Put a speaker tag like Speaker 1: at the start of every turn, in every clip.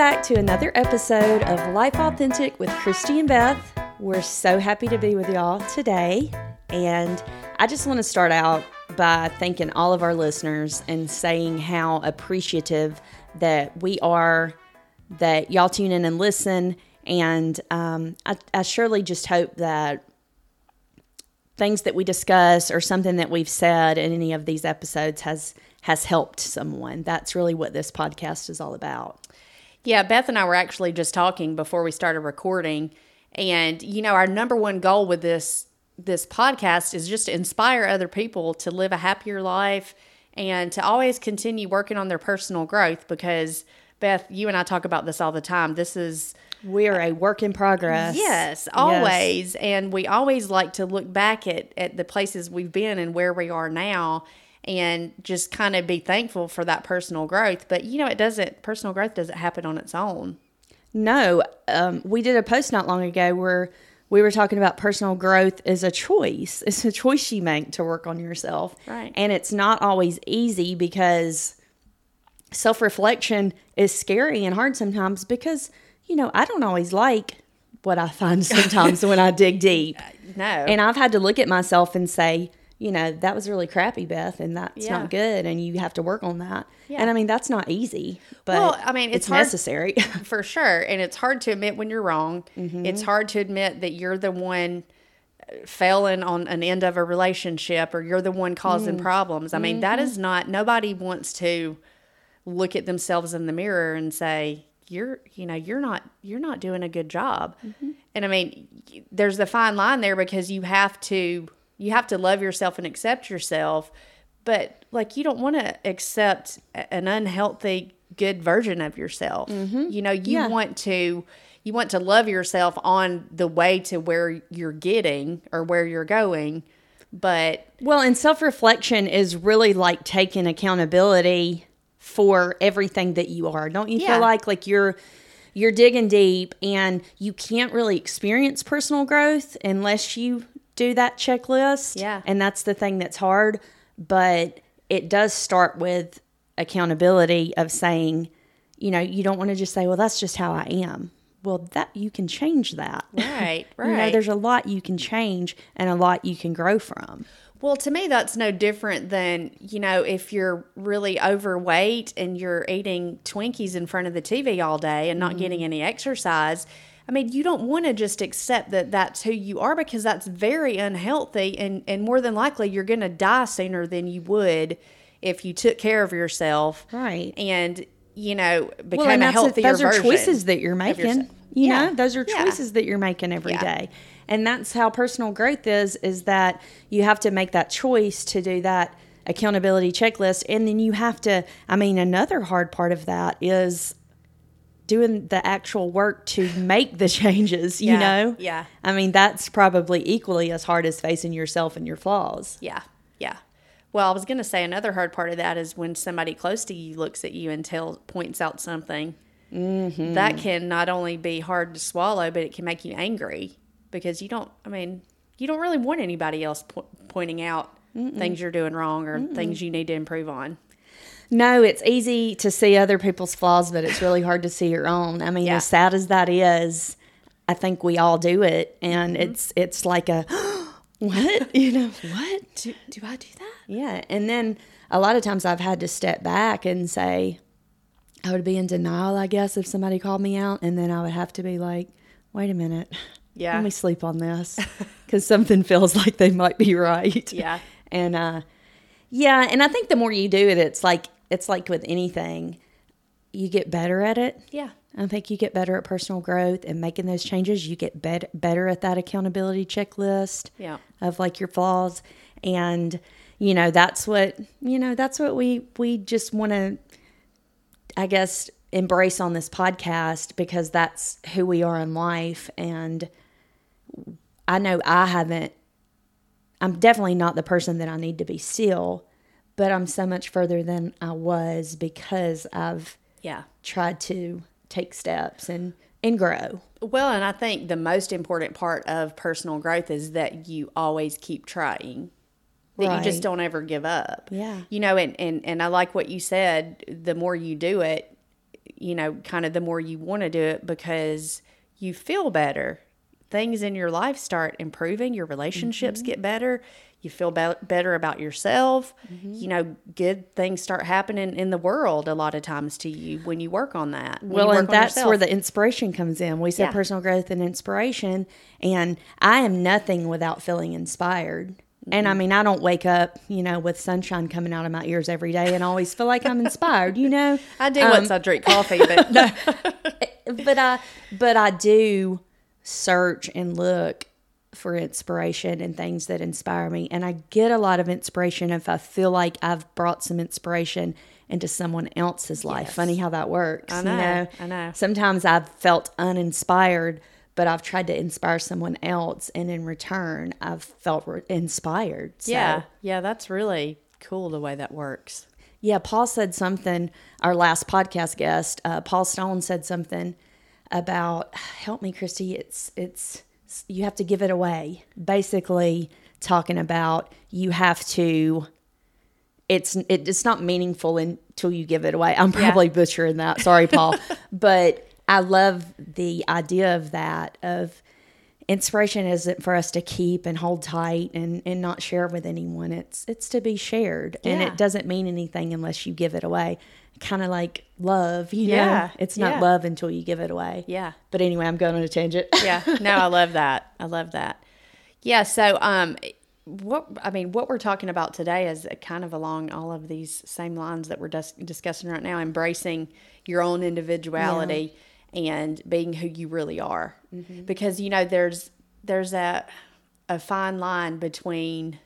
Speaker 1: back to another episode of Life Authentic with Christie and Beth. We're so happy to be with y'all today. And I just want to start out by thanking all of our listeners and saying how appreciative that we are that y'all tune in and listen. And um, I, I surely just hope that things that we discuss or something that we've said in any of these episodes has has helped someone. That's really what this podcast is all about.
Speaker 2: Yeah, Beth and I were actually just talking before we started recording, and you know, our number one goal with this this podcast is just to inspire other people to live a happier life and to always continue working on their personal growth because Beth, you and I talk about this all the time. This is
Speaker 1: we're a work in progress.
Speaker 2: Yes, always. Yes. And we always like to look back at, at the places we've been and where we are now and just kind of be thankful for that personal growth. But you know, it doesn't, personal growth doesn't happen on its own.
Speaker 1: No. Um, we did a post not long ago where we were talking about personal growth is a choice. It's a choice you make to work on yourself.
Speaker 2: Right.
Speaker 1: And it's not always easy because self reflection is scary and hard sometimes because, you know, I don't always like what I find sometimes when I dig deep.
Speaker 2: No.
Speaker 1: And I've had to look at myself and say, you know, that was really crappy, Beth, and that's yeah. not good, and you have to work on that. Yeah. And I mean, that's not easy, but well, I mean, it's, it's necessary
Speaker 2: for sure. And it's hard to admit when you're wrong. Mm-hmm. It's hard to admit that you're the one uh, failing on an end of a relationship or you're the one causing mm. problems. I mean, mm-hmm. that is not, nobody wants to look at themselves in the mirror and say, you're you know you're not you're not doing a good job mm-hmm. and i mean there's a fine line there because you have to you have to love yourself and accept yourself but like you don't want to accept an unhealthy good version of yourself mm-hmm. you know you yeah. want to you want to love yourself on the way to where you're getting or where you're going but
Speaker 1: well and self-reflection is really like taking accountability for everything that you are don't you yeah. feel like like you're you're digging deep and you can't really experience personal growth unless you do that checklist.
Speaker 2: Yeah.
Speaker 1: And that's the thing that's hard. But it does start with accountability of saying, you know, you don't want to just say, well, that's just how I am. Well, that you can change that.
Speaker 2: Right, right.
Speaker 1: you know, there's a lot you can change and a lot you can grow from.
Speaker 2: Well, to me, that's no different than, you know, if you're really overweight and you're eating Twinkies in front of the TV all day and not mm-hmm. getting any exercise I mean, you don't want to just accept that that's who you are because that's very unhealthy. And, and more than likely, you're going to die sooner than you would if you took care of yourself.
Speaker 1: Right.
Speaker 2: And, you know, become well, a healthier
Speaker 1: a, Those are choices that you're making. You yeah. know, those are choices yeah. that you're making every yeah. day, And that's how personal growth is, is that you have to make that choice to do that accountability checklist. And then you have to, I mean, another hard part of that is doing the actual work to make the changes, you
Speaker 2: yeah,
Speaker 1: know?
Speaker 2: Yeah.
Speaker 1: I mean, that's probably equally as hard as facing yourself and your flaws.
Speaker 2: Yeah. Yeah. Well, I was going to say another hard part of that is when somebody close to you looks at you and tells points out something. Mm-hmm. That can not only be hard to swallow, but it can make you angry because you don't, I mean, you don't really want anybody else po- pointing out Mm-mm. things you're doing wrong or Mm-mm. things you need to improve on.
Speaker 1: No, it's easy to see other people's flaws, but it's really hard to see your own. I mean, yeah. as sad as that is, I think we all do it, and mm-hmm. it's it's like a what you know what
Speaker 2: do, do I do that?
Speaker 1: Yeah, and then a lot of times I've had to step back and say I would be in denial, I guess, if somebody called me out, and then I would have to be like, wait a minute,
Speaker 2: yeah,
Speaker 1: let me sleep on this because something feels like they might be right.
Speaker 2: Yeah,
Speaker 1: and uh, yeah, and I think the more you do it, it's like it's like with anything, you get better at it.
Speaker 2: Yeah.
Speaker 1: I think you get better at personal growth and making those changes. You get bet- better at that accountability checklist
Speaker 2: yeah.
Speaker 1: of like your flaws. And, you know, that's what, you know, that's what we, we just want to, I guess, embrace on this podcast because that's who we are in life. And I know I haven't, I'm definitely not the person that I need to be still but I'm so much further than I was because I've
Speaker 2: yeah
Speaker 1: tried to take steps and and grow.
Speaker 2: Well, and I think the most important part of personal growth is that you always keep trying. That right. you just don't ever give up.
Speaker 1: Yeah.
Speaker 2: You know, and, and and I like what you said, the more you do it, you know, kind of the more you want to do it because you feel better. Things in your life start improving, your relationships mm-hmm. get better, you feel be- better about yourself. You know, good things start happening in the world a lot of times to you when you work on that.
Speaker 1: Well, and that's where the inspiration comes in. We said
Speaker 2: Yeah.
Speaker 1: personal growth and inspiration, and I am nothing without feeling inspired. And
Speaker 2: Mm-hmm.
Speaker 1: I mean, I don't wake up, you know, with sunshine coming out of my ears every day and always feel like I'm inspired, you know.
Speaker 2: I do
Speaker 1: Um,
Speaker 2: once I drink coffee, but no.
Speaker 1: but I but I do search and look for inspiration and things that inspire me and I get a lot of inspiration if I feel like I've brought some inspiration into someone else's life.
Speaker 2: Yes.
Speaker 1: Funny how that works.
Speaker 2: I
Speaker 1: you
Speaker 2: know, I know.
Speaker 1: Sometimes I've felt uninspired, but I've tried to inspire someone else and in return I've felt re- inspired. So,
Speaker 2: yeah, yeah, that's really cool the way that works.
Speaker 1: yeah, Paul said something. Our last podcast guest, uh, Paul Stone, said something about help me, Christie. It's it's you have to give it away. Basically, talking about you have to. It's it, it's not meaningful until you give it away. I'm probably butchering that. Sorry, Paul, but I love the idea of that of inspiration isn't for us to keep and hold tight and, and not share with anyone. It's it's to be shared. And it doesn't mean anything unless you give it away. Kind of like love, you
Speaker 2: Yeah,
Speaker 1: know. It's not
Speaker 2: yeah.
Speaker 1: love until you give it away.
Speaker 2: Yeah.
Speaker 1: But anyway, I'm going on a tangent.
Speaker 2: yeah no i love that i love that yeah so um what i mean what we're talking about today is kind of along all of these same lines that we're dis- discussing right now embracing your own individuality and being who you really are because you know there's there's a a fine line between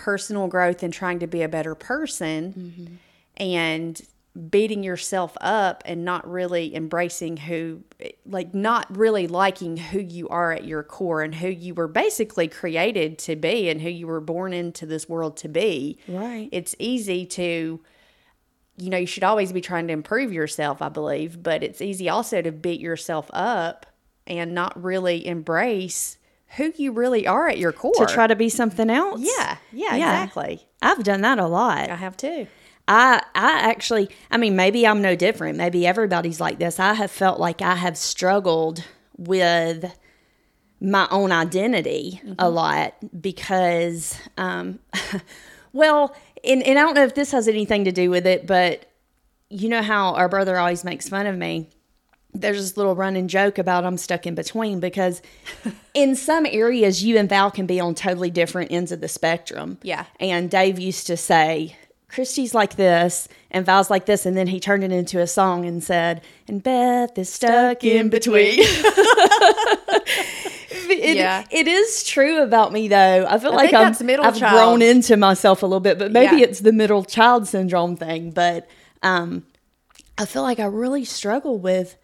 Speaker 2: personal growth and trying to be a better person mm-hmm. and beating yourself up and not really embracing who like not really liking who you are at your core and who you were basically created to be and who you were born into this world to be
Speaker 1: Right.
Speaker 2: it's easy to you know you should always be trying to improve yourself i believe but it's easy also to beat yourself up and not really embrace who you really are at your core
Speaker 1: to try to be something else.
Speaker 2: yeah yeah
Speaker 1: Yeah.
Speaker 2: exactly
Speaker 1: I've done that a lot.
Speaker 2: i have too
Speaker 1: I I actually I mean maybe I'm no different. Maybe everybody's like this. I have felt like I have struggled with my own identity a lot because um well and, and I don't know if this has anything to do with it, but you know how our brother always makes fun of me. There's this little running joke about I'm stuck in between because in some areas you and Val can be on totally different ends of the spectrum.
Speaker 2: Yeah.
Speaker 1: And Dave used to say, Christie's like this and Val's like this. And then he turned it into a song and said, and Beth is stuck in between. It-
Speaker 2: Yeah.
Speaker 1: it is true about me though. I feel like I'm, I've
Speaker 2: child.
Speaker 1: grown into myself a little bit, but maybe
Speaker 2: Yeah.
Speaker 1: it's the middle child syndrome thing. But um, I feel like I really struggle with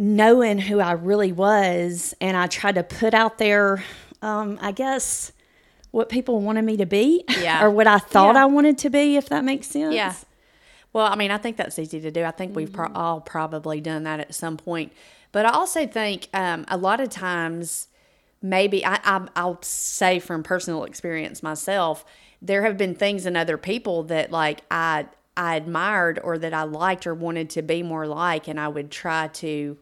Speaker 1: knowing who I really was, and I tried to put out there, um, I guess, what people wanted me to be,
Speaker 2: Yeah.
Speaker 1: or what I thought
Speaker 2: Yeah.
Speaker 1: I wanted to be, if that makes sense.
Speaker 2: Yeah. Well, I mean, I think that's easy to do. I think we've
Speaker 1: Mm-hmm.
Speaker 2: pro- all probably done that at some point. But I also think um, a lot of times, maybe I, I, I'll say from personal experience myself, there have been things in other people that like I I admired or that I liked or wanted to be more like, and I would try to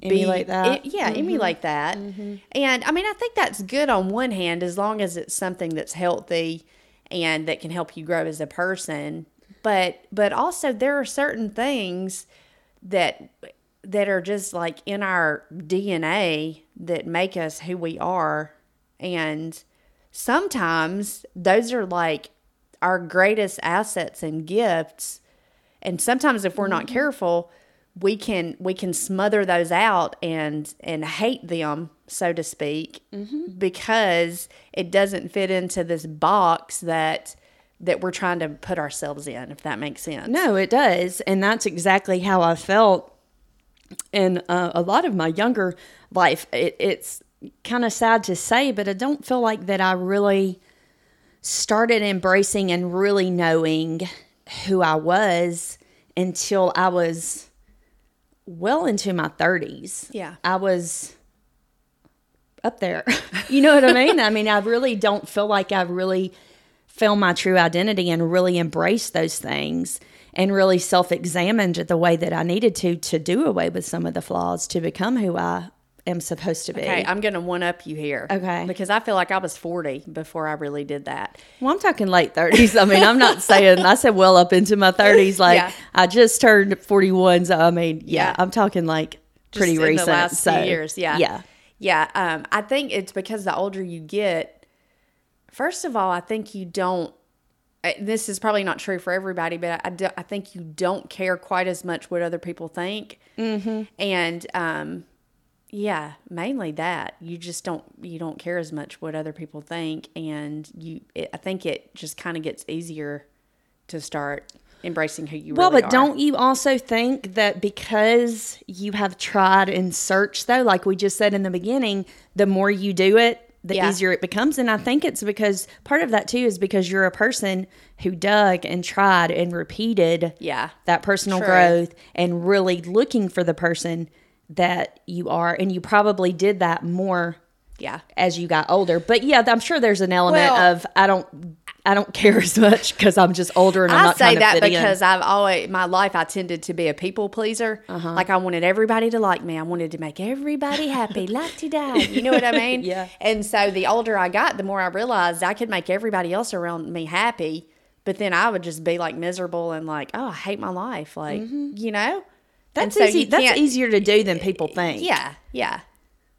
Speaker 1: Emulate that.
Speaker 2: e- yeah, mm-hmm. like that. Mm-hmm. And I mean, I think that's good on one hand, as long as it's something that's healthy and that can help you grow as a person. But but also there are certain things that that are just like in our DNA that make us who we are, and sometimes those are like our greatest assets and gifts and sometimes if we're not mm-hmm. careful we can we can smother those out and and hate them so to speak because it doesn't fit into this box that that we're trying to put ourselves in if that makes sense
Speaker 1: No, it does. And that's exactly how I felt in uh, a lot of my younger life. It, it's kind of sad to say, but I don't feel like that I really started embracing and really knowing who I was until I was well into my 30s.
Speaker 2: Yeah.
Speaker 1: I was up there. you know what I mean? I mean, I really don't feel like I've really found my true identity and really embraced those things and really self-examined the way that I needed to to do away with some of the flaws to become who I am supposed to be.
Speaker 2: Okay, I'm going to one up you here.
Speaker 1: Okay.
Speaker 2: Because I feel like I was 40 before I really did that.
Speaker 1: Well, I'm talking late 30s. I mean, I'm not saying I said well up into my 30s. Like
Speaker 2: Yeah.
Speaker 1: I just turned 41, so I mean, yeah,
Speaker 2: Yeah.
Speaker 1: I'm talking like pretty
Speaker 2: Just
Speaker 1: recent.
Speaker 2: last
Speaker 1: so,
Speaker 2: years. Yeah.
Speaker 1: yeah,
Speaker 2: Yeah. Um, I think it's because the older you get, first of all, I think you don't. uh, This is probably not true for everybody, but I, do, I think you don't care quite as much what other people think. Mm-hmm. And um, yeah, mainly that you just don't you don't care as much what other people think, and you. It, I think it just kind of gets easier to start embracing who you are.
Speaker 1: Well,
Speaker 2: really
Speaker 1: but
Speaker 2: are.
Speaker 1: don't you also think that because you have tried and searched, though, like we just said in the beginning, the more you do it, the
Speaker 2: Yeah.
Speaker 1: easier it becomes. And I think it's because part of that too is because you're a person who dug and tried and repeated
Speaker 2: Yeah.
Speaker 1: that personal
Speaker 2: True.
Speaker 1: growth and really looking for the person that you are. And you probably did that more
Speaker 2: Yeah.
Speaker 1: as you got older. But yeah, I'm sure there's an element
Speaker 2: Well-
Speaker 1: of I don't. I don't care as much because I'm just older and I'm
Speaker 2: I
Speaker 1: not
Speaker 2: say that
Speaker 1: fit in.
Speaker 2: because I've always my life I tended to be a people pleaser.
Speaker 1: Uh-huh.
Speaker 2: Like I wanted everybody to like me. I wanted to make everybody happy. Like to die. You know what I mean?
Speaker 1: Yeah.
Speaker 2: And so the older I got, the more I realized I could make everybody else around me happy. But then I would just be like miserable and like, oh, I hate my life. Like, you know?
Speaker 1: That's
Speaker 2: so
Speaker 1: easy. That's easier to do than people think.
Speaker 2: Yeah. Yeah.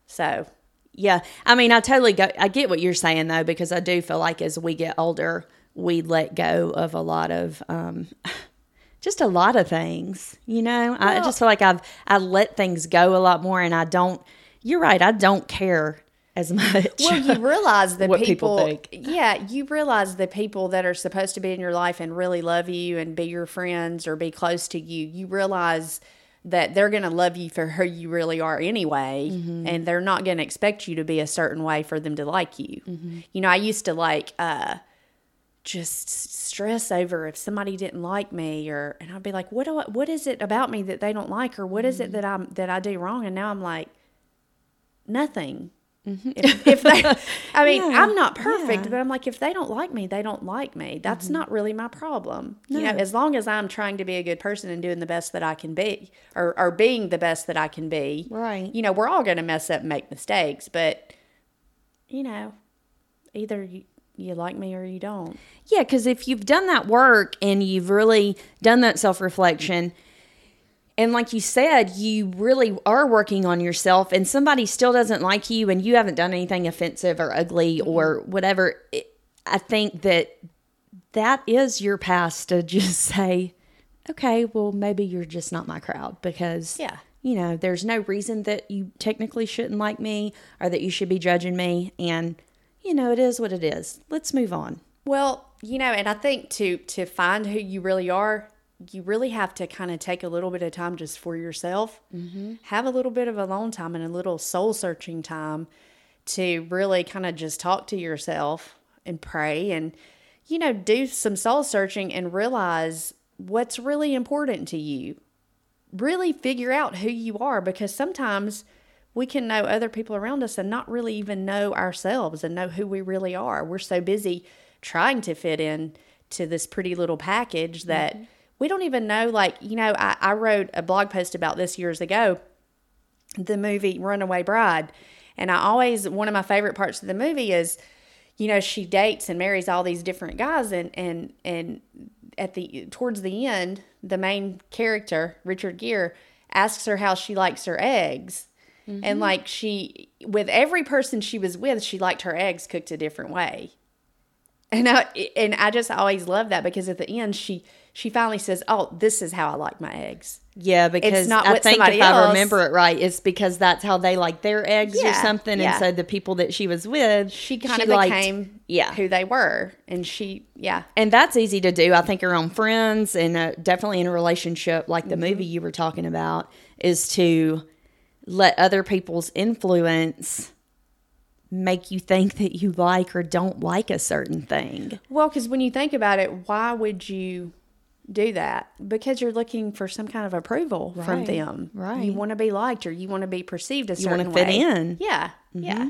Speaker 2: So
Speaker 1: yeah. I mean, I totally go. I get what you're saying though, because I do feel like as we get older, we let go of a lot of, um, just a lot of things. You know, I just feel like I've I let things go a lot more, and I don't. You're right. I don't care as much.
Speaker 2: Well, you realize the
Speaker 1: What
Speaker 2: people,
Speaker 1: people think.
Speaker 2: Yeah, you realize the people that are supposed to be in your life and really love you and be your friends or be close to you. You realize that they're going to love you for who you really are anyway,
Speaker 1: Mm-hmm.
Speaker 2: and they're not going to expect you to be a certain way for them to like you.
Speaker 1: Mm-hmm.
Speaker 2: You know, I used to like uh just stress over if somebody didn't like me or and I'd be like what do I, what is it about me that they don't like or what is
Speaker 1: Mm-hmm.
Speaker 2: it that I'm that I do wrong and now I'm like nothing
Speaker 1: Mm-hmm.
Speaker 2: if, if they i mean
Speaker 1: Yeah,
Speaker 2: i'm not perfect
Speaker 1: yeah. Mm-hmm.
Speaker 2: but i'm like if they don't like me they don't like me that's not really my problem you know as long as i'm trying to be a good person and doing the best that i can be or, or being the best that i can be
Speaker 1: Right.
Speaker 2: you know we're all going to mess up and make mistakes but you know either you, you like me or you don't
Speaker 1: Yeah, because if you've done that work and you've really done that self reflection, and like you said, you really are working on yourself, and somebody still doesn't like you, and you haven't done anything offensive or ugly mm-hmm. or whatever, it, I think that that is your past to just say, okay, well, maybe you're just not my crowd because,
Speaker 2: Yeah.
Speaker 1: you know, there's no reason that you technically shouldn't like me or that you should be judging me. And, you know, it is what it is. Let's move on.
Speaker 2: Well, you know, and I think to to find who you really are, you really have to kind of take a little bit of time just for yourself. Mm-hmm. Have a little bit of alone time and a little soul searching time to really kind of just talk to yourself and pray and you know do some soul searching and realize what's really important to you. Really figure out who you are because sometimes we can know other people around us and not really even know ourselves and know who we really are. We're so busy trying to fit in to this pretty little package that we don't even know. Like, you know, I, I wrote a blog post about this years ago, the movie Runaway Bride. And I always, one of my favorite parts of the movie is, you know, she dates and marries all these different guys and, and, and at the, towards the end, the main character, Richard Gere, asks her how she likes her eggs. And mm-hmm. like she, with every person she was with, she liked her eggs cooked a different way. And I and I just always love that because at the end she she finally says, "Oh, this is how I like my eggs."
Speaker 1: Yeah, because it's
Speaker 2: not
Speaker 1: I think if I remember it right, it's because that's how they like their eggs or something.
Speaker 2: yeah.
Speaker 1: And so the people that she was with,
Speaker 2: She kind of
Speaker 1: liked-
Speaker 2: became
Speaker 1: yeah.
Speaker 2: who they were, and she yeah
Speaker 1: And that's easy to do. I think around friends and uh, definitely in a relationship like the
Speaker 2: Mm-hmm.
Speaker 1: movie you were talking about is to let other people's influence make you think that you like or don't like a certain thing.
Speaker 2: Well, because when you think about it, why would you do that? Because you're looking for some kind of approval from them.
Speaker 1: right.
Speaker 2: You want to be liked or you want to be perceived a
Speaker 1: You wanna fit
Speaker 2: way.
Speaker 1: in.
Speaker 2: Yeah. Mm-hmm. Yeah.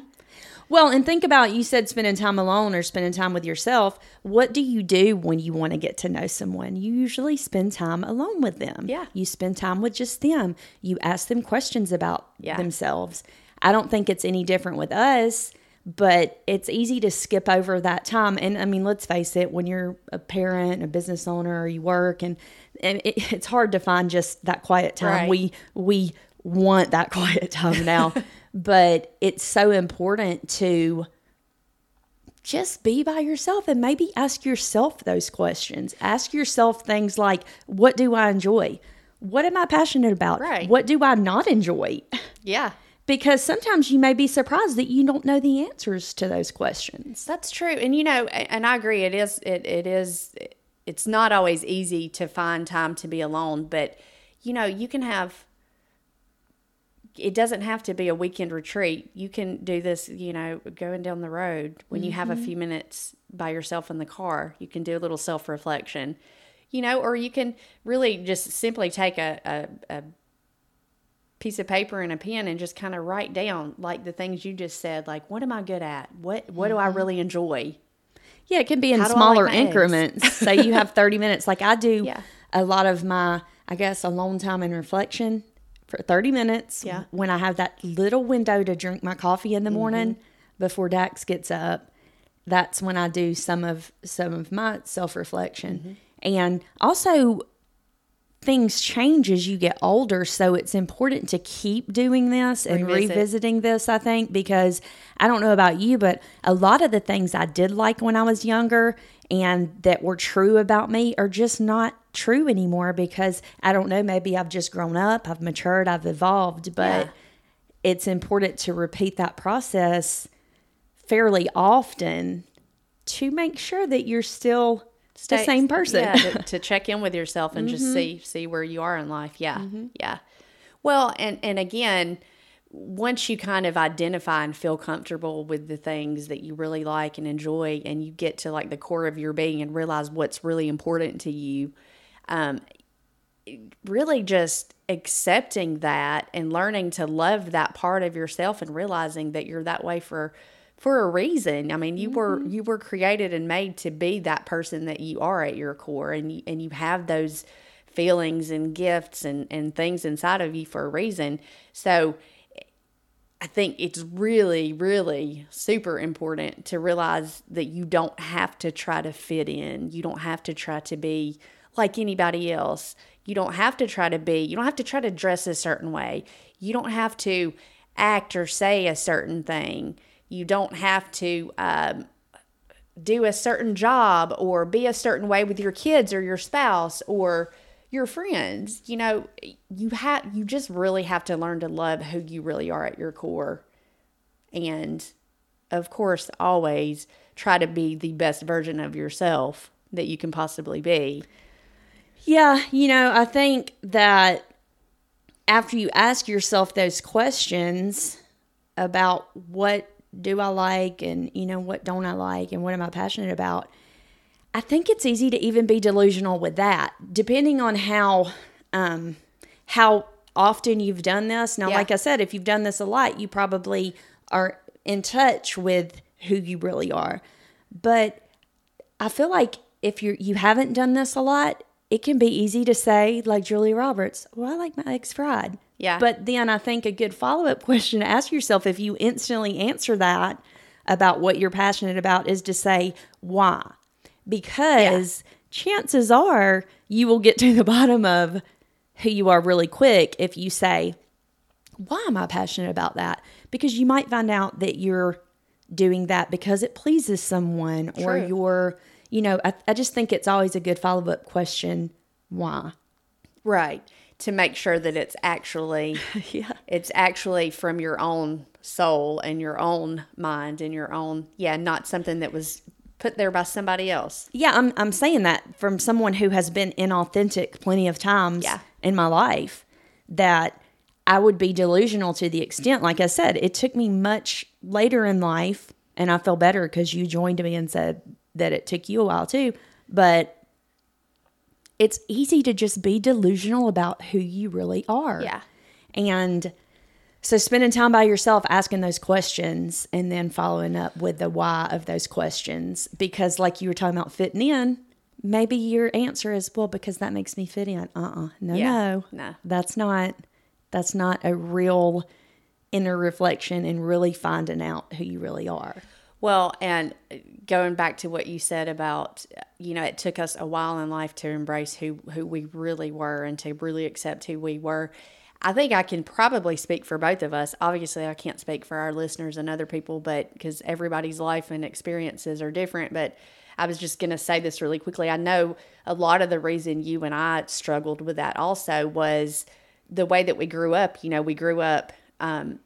Speaker 1: Well, and think about you said spending time alone or spending time with yourself. What do you do when you want to get to know someone? You usually spend time alone with them.
Speaker 2: Yeah.
Speaker 1: You spend time with just them. You ask them questions about
Speaker 2: Yeah.
Speaker 1: themselves. I don't think it's any different with us, but it's easy to skip over that time. And I mean, let's face it, when you're a parent, a business owner, or you work, and, and it, it's hard to find just that quiet time.
Speaker 2: Right.
Speaker 1: We we want that quiet time now, but it's so important to just be by yourself and maybe ask yourself those questions. Ask yourself things like, what do I enjoy? What am I passionate about?
Speaker 2: Right.
Speaker 1: What do I not enjoy?
Speaker 2: Yeah.
Speaker 1: Because sometimes you may be surprised that you don't know the answers to those questions.
Speaker 2: That's true. And you know, and I agree it is it, it is it's not always easy to find time to be alone, but you know, you can have it doesn't have to be a weekend retreat. You can do this, you know, going down the road when you have a mm-hmm. few minutes by yourself in the car. You can do a little self reflection, you know, or you can really just simply take a, a, a piece of paper and a pen and just kind of write down like the things you just said, like what am I good at? What what do I mm-hmm. really enjoy?
Speaker 1: Yeah, it can be in
Speaker 2: How I like
Speaker 1: smaller increments. Say you have 30 minutes. Like I do
Speaker 2: Yeah.
Speaker 1: a lot of my, I guess, alone time and reflection for 30 minutes.
Speaker 2: Yeah.
Speaker 1: When I have that little window to drink my coffee in the mm-hmm. morning before Dax gets up, that's when I do some of some of my self reflection. Mm-hmm. And also things change as you get older so it's important to keep doing this and
Speaker 2: Revisit.
Speaker 1: revisiting this i think because i don't know about you but a lot of the things i did like when i was younger and that were true about me are just not true anymore because i don't know maybe i've just grown up i've matured i've evolved but
Speaker 2: Yeah.
Speaker 1: it's important to repeat that process fairly often to make sure that you're still the same person
Speaker 2: Yeah, to, to check in with yourself and just see see where you are in life. Yeah, yeah. Well, and and again, once you kind of identify and feel comfortable with the things that you really like and enjoy, and you get to like the core of your being and realize what's really important to you, um, really just accepting that and learning to love that part of yourself and realizing that you're that way for for a reason. I mean, you were mm-hmm. you were created and made to be that person that you are at your core and you, and you have those feelings and gifts and and things inside of you for a reason. So I think it's really, really super important to realize that you don't have to try to fit in. You don't have to try to be like anybody else. You don't have to try to be, you don't have to try to dress a certain way. You don't have to act or say a certain thing. You don't have to um, do a certain job or be a certain way with your kids or your spouse or your friends. You know you have you just really have to learn to love who you really are at your core. And of course always try to be the best version of yourself that you can possibly be.
Speaker 1: Yeah, you know, I think that after you ask yourself those questions about what do I like and, you know, what don't I like and what am I passionate about, I think it's easy to even be delusional with that, depending on how um how often you've done this. Now,
Speaker 2: Yeah.
Speaker 1: like I said, if you've done this a lot, you probably are in touch with who you really are. But I feel like if you you haven't done this a lot, it can be easy to say, like Julia Roberts, "Well, I like my eggs fried."
Speaker 2: Yeah.
Speaker 1: But then I think a good follow up question to ask yourself, if you instantly answer that about what you're passionate about, is to say why, because chances are you will get to the bottom of who you are really quick if you say, "Why am I passionate about that?" Because you might find out that you're doing that because it pleases someone or
Speaker 2: True.
Speaker 1: you're you know I, I just think it's always a good follow-up question. Why?
Speaker 2: Right. To make sure that it's actually
Speaker 1: yeah.
Speaker 2: it's actually from your own soul and your own mind and your own yeah not something that was put there by somebody else.
Speaker 1: Yeah i'm, I'm saying that from someone who has been inauthentic plenty of times
Speaker 2: Yeah.
Speaker 1: in my life that i would be delusional to the extent like i said it took me much later in life and i feel better because you joined me and said that it took you a while too but it's easy to just be delusional about who you really are
Speaker 2: Yeah.
Speaker 1: and So spending time by yourself asking those questions and then following up with the why of those questions because like you were talking about fitting in, maybe your answer is well because that makes me fit in. Uh-uh. No,
Speaker 2: Yeah.
Speaker 1: no.
Speaker 2: No.
Speaker 1: That's not that's not a real inner reflection and really finding out who you really are.
Speaker 2: Well, and going back to what you said about, you know, it took us a while in life to embrace who who we really were and to really accept who we were. I think I can probably speak for both of us. Obviously, I can't speak for our listeners and other people, but because everybody's life and experiences are different. But I was just going to say this really quickly. I know a lot of the reason you and I struggled with that also was the way that we grew up. You know, we grew up um,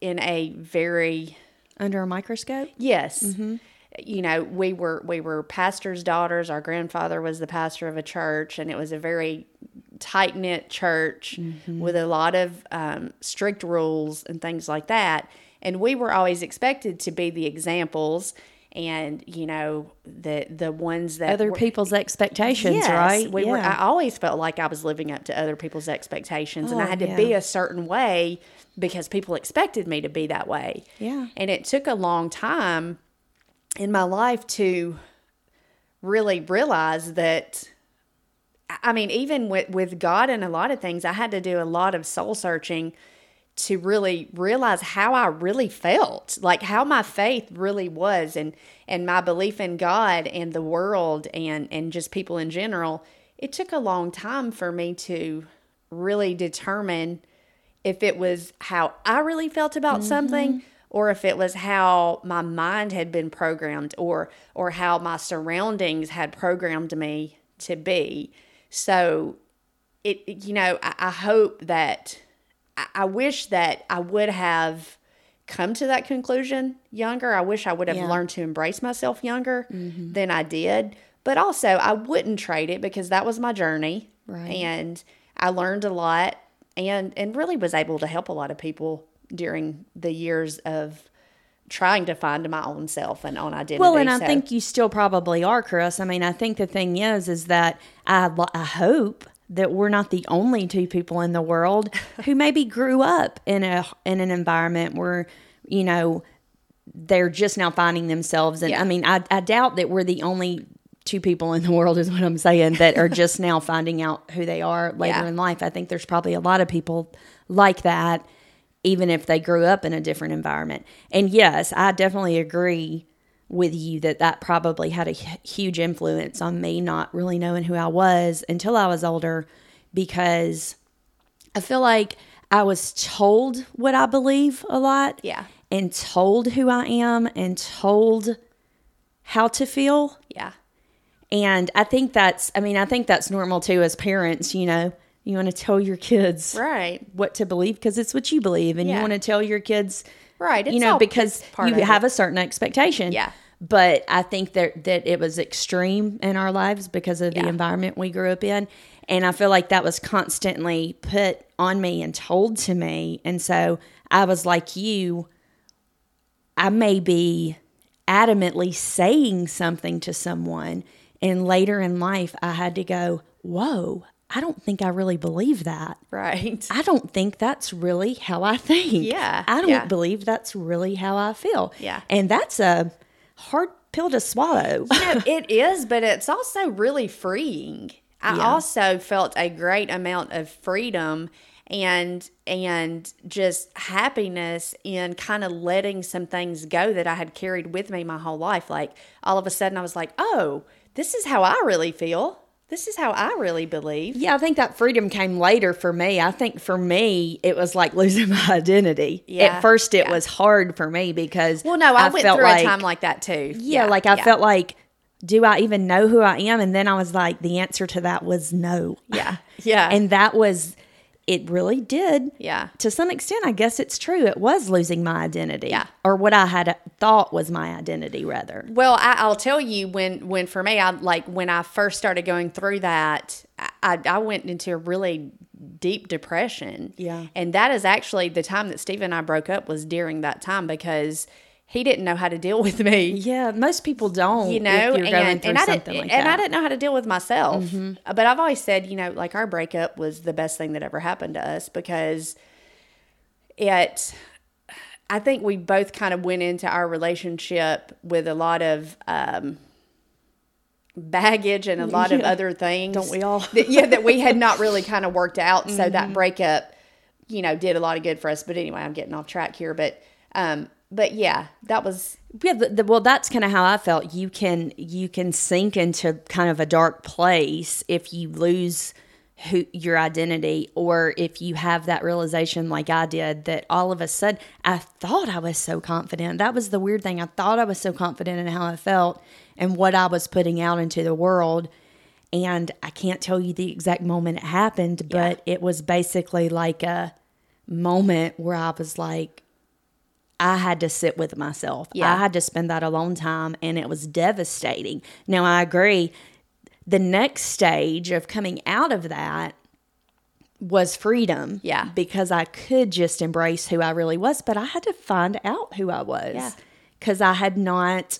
Speaker 2: in a very
Speaker 1: Under a microscope?
Speaker 2: Yes. You know, we were we were pastors' daughters. Our grandfather was the pastor of a church, and it was a very tight knit church with a lot of um, strict rules and things like that. And we were always expected to be the examples, and you know, the the ones that
Speaker 1: Other
Speaker 2: were-
Speaker 1: people's expectations,
Speaker 2: Yes,
Speaker 1: right?
Speaker 2: We were. I always felt like I was living up to other people's expectations, and I
Speaker 1: Oh,
Speaker 2: had to
Speaker 1: yeah.
Speaker 2: be a certain way because people expected me to be that way.
Speaker 1: Yeah.
Speaker 2: And it took a long time in my life to really realize that. I mean, even with with God and a lot of things, I had to do a lot of soul searching to really realize how I really felt, like how my faith really was and and my belief in God and the world and and just people in general. It took a long time for me to really determine if it was how I really felt about mm-hmm. something or if it was how my mind had been programmed or or how my surroundings had programmed me to be. So it you know, I, I hope that I, I wish that I would have come to that conclusion younger. I wish I would have
Speaker 1: Yeah.
Speaker 2: learned to embrace myself younger mm-hmm. than I did. But also, I wouldn't trade it because that was my journey,
Speaker 1: Right.
Speaker 2: and I learned a lot, and and really was able to help a lot of people during the years of trying to find my own self and own identity.
Speaker 1: Well, and I
Speaker 2: So-
Speaker 1: think you still probably are, Chris. I mean, I think the thing is, is that I, I hope that we're not the only two people in the world who maybe grew up in a in an environment where you know they're just now finding themselves. And
Speaker 2: Yeah.
Speaker 1: I mean, I, I doubt that we're the only two people in the world, is what I'm saying, that are just now finding out who they are later
Speaker 2: Yeah.
Speaker 1: in life. I think there's probably a lot of people like that even if they grew up in a different environment. And yes, I definitely agree with you that that probably had a huge influence on me not really knowing who I was until I was older because I feel like I was told what I believe a lot.
Speaker 2: Yeah.
Speaker 1: And told who I am and told how to feel.
Speaker 2: yeah,
Speaker 1: And I think that's, I mean, I think that's normal too as parents, you know. You want to tell your kids
Speaker 2: right,
Speaker 1: what to believe because it's what you believe and you want to tell your kids
Speaker 2: right.
Speaker 1: you know because you
Speaker 2: of it.
Speaker 1: have a certain expectation
Speaker 2: Yeah.
Speaker 1: but i think that that it was extreme in our lives because of the environment we grew up in and i feel like that was constantly put on me and told to me and so i was like you i may be adamantly saying something to someone and later in life i had to go whoa i don't think i really believe that
Speaker 2: right.
Speaker 1: I don't think that's really how I think.
Speaker 2: Yeah,
Speaker 1: I don't
Speaker 2: yeah.
Speaker 1: believe that's really how I feel.
Speaker 2: Yeah.
Speaker 1: And that's a hard pill to swallow.
Speaker 2: No, it is, but it's also really freeing. I
Speaker 1: Yeah.
Speaker 2: also felt a great amount of freedom and and just happiness in kind of letting some things go that I had carried with me my whole life. Like all of a sudden I was like, "Oh, this is how I really feel. This is how I really believe."
Speaker 1: yeah, I think that freedom came later for me. I think for me, it was like losing my identity.
Speaker 2: Yeah,
Speaker 1: At first, it
Speaker 2: yeah.
Speaker 1: was hard for me because
Speaker 2: Well, no, I, went
Speaker 1: felt
Speaker 2: through
Speaker 1: like,
Speaker 2: a time like that too.
Speaker 1: yeah, like I felt like, do I even know who I am? And then I was like, the answer to that was no.
Speaker 2: Yeah. Yeah.
Speaker 1: And that was, it really did.
Speaker 2: yeah.
Speaker 1: to some extent, I guess it's true. It was losing my identity.
Speaker 2: Yeah.
Speaker 1: Or what I had thought was my identity, rather.
Speaker 2: Well, I, I'll tell you when when for me, I like when I first started going through that, I, I went into a really deep depression.
Speaker 1: Yeah.
Speaker 2: and that is actually the time that Steve and I broke up was during that time because he didn't know how to deal with me.
Speaker 1: Yeah, most people don't.
Speaker 2: You know,
Speaker 1: if you're going
Speaker 2: and, and I didn't,
Speaker 1: like
Speaker 2: and
Speaker 1: that. Mm-hmm.
Speaker 2: I didn't know how to deal with myself. But I've always said, you know, like our breakup was the best thing that ever happened to us because it I think we both kind of went into our relationship with a lot of um, baggage and a lot of other things.
Speaker 1: Don't we all?
Speaker 2: that, yeah, that we had not really kind of worked out. So
Speaker 1: Mm-hmm.
Speaker 2: that breakup, you know, did a lot of good for us. But anyway, I'm getting off track here. But um, but yeah, that was
Speaker 1: Yeah, the, the, well, that's kind of how I felt. You can you can sink into kind of a dark place if you lose who your identity, or if you have that realization, like I did, that all of a sudden I thought I was so confident. That was the weird thing. I thought I was so confident in how I felt and what I was putting out into the world. And I can't tell you the exact moment it happened, but it was basically like a moment where I was like, I had to sit with myself.
Speaker 2: Yeah.
Speaker 1: I had to spend that alone time and it was devastating. Now I agree the next stage of coming out of that was freedom.
Speaker 2: Yeah.
Speaker 1: Because I could just embrace who I really was, but I had to find out who I was.
Speaker 2: Yeah.
Speaker 1: Cuz I had not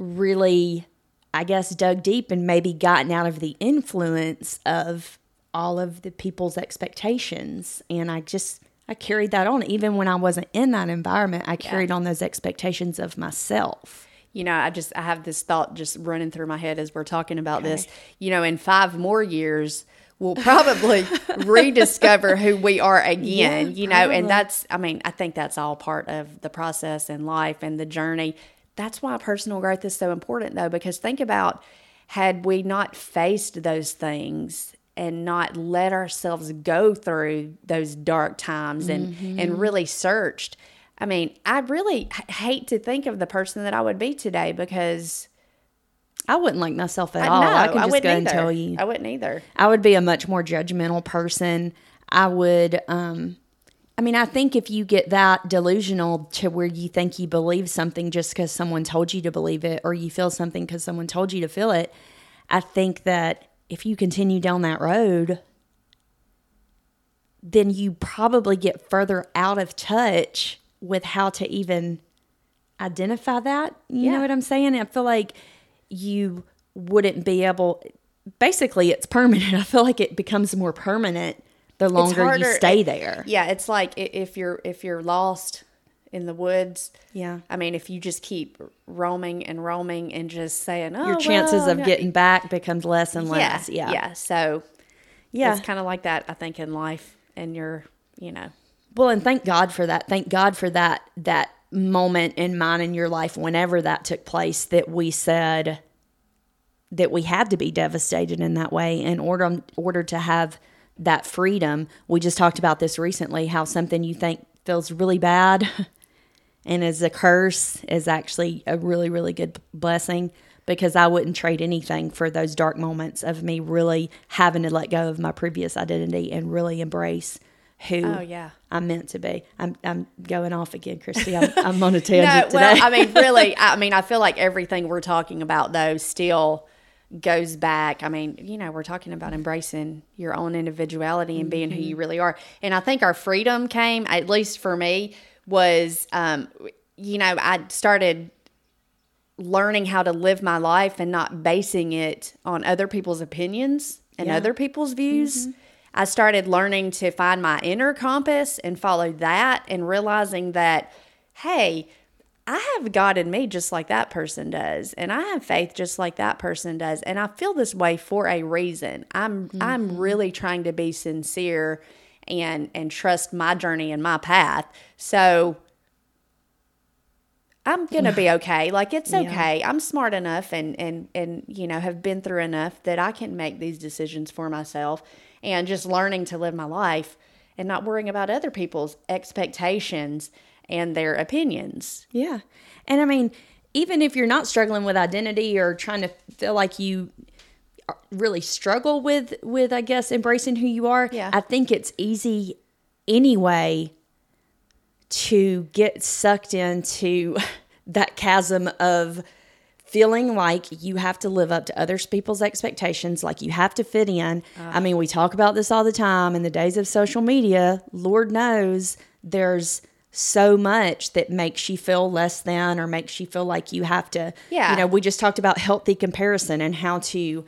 Speaker 1: really I guess dug deep and maybe gotten out of the influence of all of the people's expectations and I just I carried that on even when I wasn't in that environment I carried on those expectations of myself.
Speaker 2: you know, I just I have this thought just running through my head as we're talking about this. You know, in five more years, we'll probably rediscover who we are again.
Speaker 1: Yeah,
Speaker 2: you know,
Speaker 1: probably.
Speaker 2: and that's I mean, I think that's all part of the process and life and the journey. That's why personal growth is so important though, because think about had we not faced those things and not let ourselves go through those dark times and
Speaker 1: Mm-hmm.
Speaker 2: and really searched I mean, I really h- hate to think of the person that I would be today because
Speaker 1: I wouldn't like myself at
Speaker 2: I
Speaker 1: all.
Speaker 2: know
Speaker 1: I can just
Speaker 2: wouldn't
Speaker 1: go and tell you.
Speaker 2: I wouldn't either.
Speaker 1: I would be a much more judgmental person. I would um I mean, I think if you get that delusional to where you think you believe something just because someone told you to believe it or you feel something because someone told you to feel it, I think that if you continue down that road, then you probably get further out of touch with how to even identify that. You
Speaker 2: Yeah.
Speaker 1: know what I'm saying? I feel like you wouldn't be able basically it's permanent. I feel like it becomes more permanent the longer you stay
Speaker 2: it-
Speaker 1: there.
Speaker 2: Yeah, it's like if you're if you're lost in the woods.
Speaker 1: Yeah.
Speaker 2: I mean, if you just keep roaming and roaming and just saying, "Oh,
Speaker 1: Your chances
Speaker 2: well,
Speaker 1: of getting back becomes less and less. Yeah.
Speaker 2: yeah." So
Speaker 1: Yeah.
Speaker 2: it's kind of like that. I think in life, and your, you know,
Speaker 1: Well, and thank God for that. Thank God for that that moment in mine in your life whenever that took place that we said that we had to be devastated in that way in order um, order to have that freedom. We just talked about this recently how something you think feels really bad and as a curse is actually a really really good blessing because I wouldn't trade anything for those dark moments of me really having to let go of my previous identity and really embrace who
Speaker 2: Oh, yeah.
Speaker 1: I'm meant to be. I'm I'm going off again, Christie. I'm, I'm on a
Speaker 2: no.
Speaker 1: tangent today.
Speaker 2: Well, I mean, really, I mean, I feel like everything we're talking about though still goes back. I mean, you know, we're talking about embracing your own individuality and being who
Speaker 1: Mm-hmm.
Speaker 2: you really are. And I think our freedom came, at least for me, was, um, you know, I started learning how to live my life and not basing it on other people's opinions and
Speaker 1: Yeah.
Speaker 2: other people's views. I started learning to find my inner compass and follow that and realizing that, hey, I have God in me just like that person does, and I have faith just like that person does, and I feel this way for a reason. I'm I'm really trying to be sincere and and trust my journey and my path. So I'm gonna be okay. Like it's okay. I'm smart enough and and and you know have been through enough that I can make these decisions for myself and just learning to live my life and not worrying about other people's expectations and their opinions.
Speaker 1: Yeah. And I mean, even if you're not struggling with identity or trying to feel like you really struggle with with I guess embracing who you are,
Speaker 2: Yeah.
Speaker 1: I think it's easy anyway to get sucked into that chasm of feeling like you have to live up to other people's expectations, like you have to fit in. I uh-huh. mean, we talk about this all the time in the days of social media. Lord knows there's so much that makes you feel less than or makes you feel like you have to.
Speaker 2: Yeah.
Speaker 1: You know, we just talked about healthy comparison and how to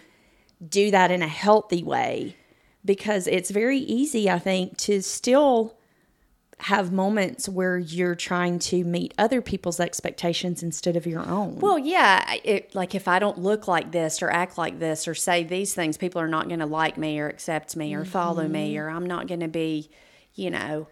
Speaker 1: do that in a healthy way because it's very easy, I think, to still have moments where you're trying to meet other people's expectations instead of your own.
Speaker 2: Well, yeah, it, like if I don't look like this or act like this or say these things, people are not going to like me or accept me or follow me, mm-hmm. or I'm not going to be, you know,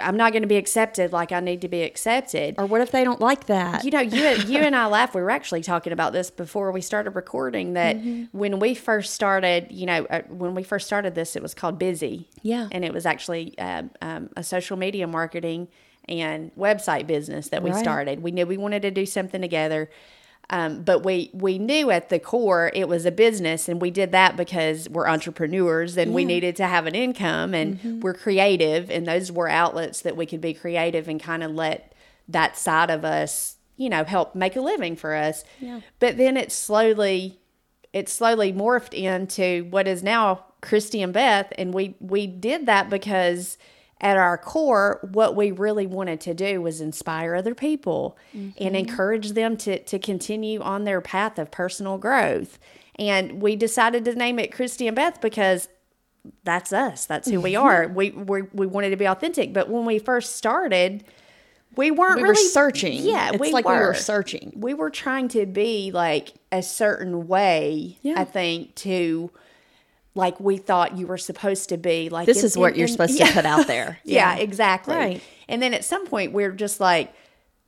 Speaker 2: I'm not going to be accepted like I need to be accepted.
Speaker 1: or what if they don't like that?
Speaker 2: You know, you you and I laugh. We were actually talking about this before we started recording. That
Speaker 1: Mm-hmm.
Speaker 2: when we first started, you know, uh, when we first started this, it was called Busy.
Speaker 1: Yeah.
Speaker 2: and it was actually um, um, a social media marketing and website business that we
Speaker 1: Right.
Speaker 2: started. We knew we wanted to do something together. Um, but we we knew at the core it was a business, and we did that because we're entrepreneurs and we needed to have an income, and
Speaker 1: Mm-hmm.
Speaker 2: we're creative, and those were outlets that we could be creative and kind of let that side of us, you know, help make a living for us.
Speaker 1: Yeah.
Speaker 2: But then it slowly it slowly morphed into what is now Christie and Beth, and we we did that because at our core, what we really wanted to do was inspire other people and mm-hmm. encourage them to to continue on their path of personal growth. And we decided to name it Christie and Beth because that's us. That's who we are. we we we wanted to be authentic. But when we first started, we weren't
Speaker 1: we were
Speaker 2: really
Speaker 1: searching.
Speaker 2: Yeah,
Speaker 1: it's
Speaker 2: we
Speaker 1: like
Speaker 2: were.
Speaker 1: we were searching.
Speaker 2: We were trying to be like a certain way.
Speaker 1: Yeah.
Speaker 2: I think to like we thought you were supposed to be. Like
Speaker 1: This
Speaker 2: in-
Speaker 1: is what
Speaker 2: in-
Speaker 1: you're
Speaker 2: in-
Speaker 1: supposed
Speaker 2: yeah.
Speaker 1: to put out there.
Speaker 2: yeah, exactly.
Speaker 1: Right.
Speaker 2: And then at some point we're just like,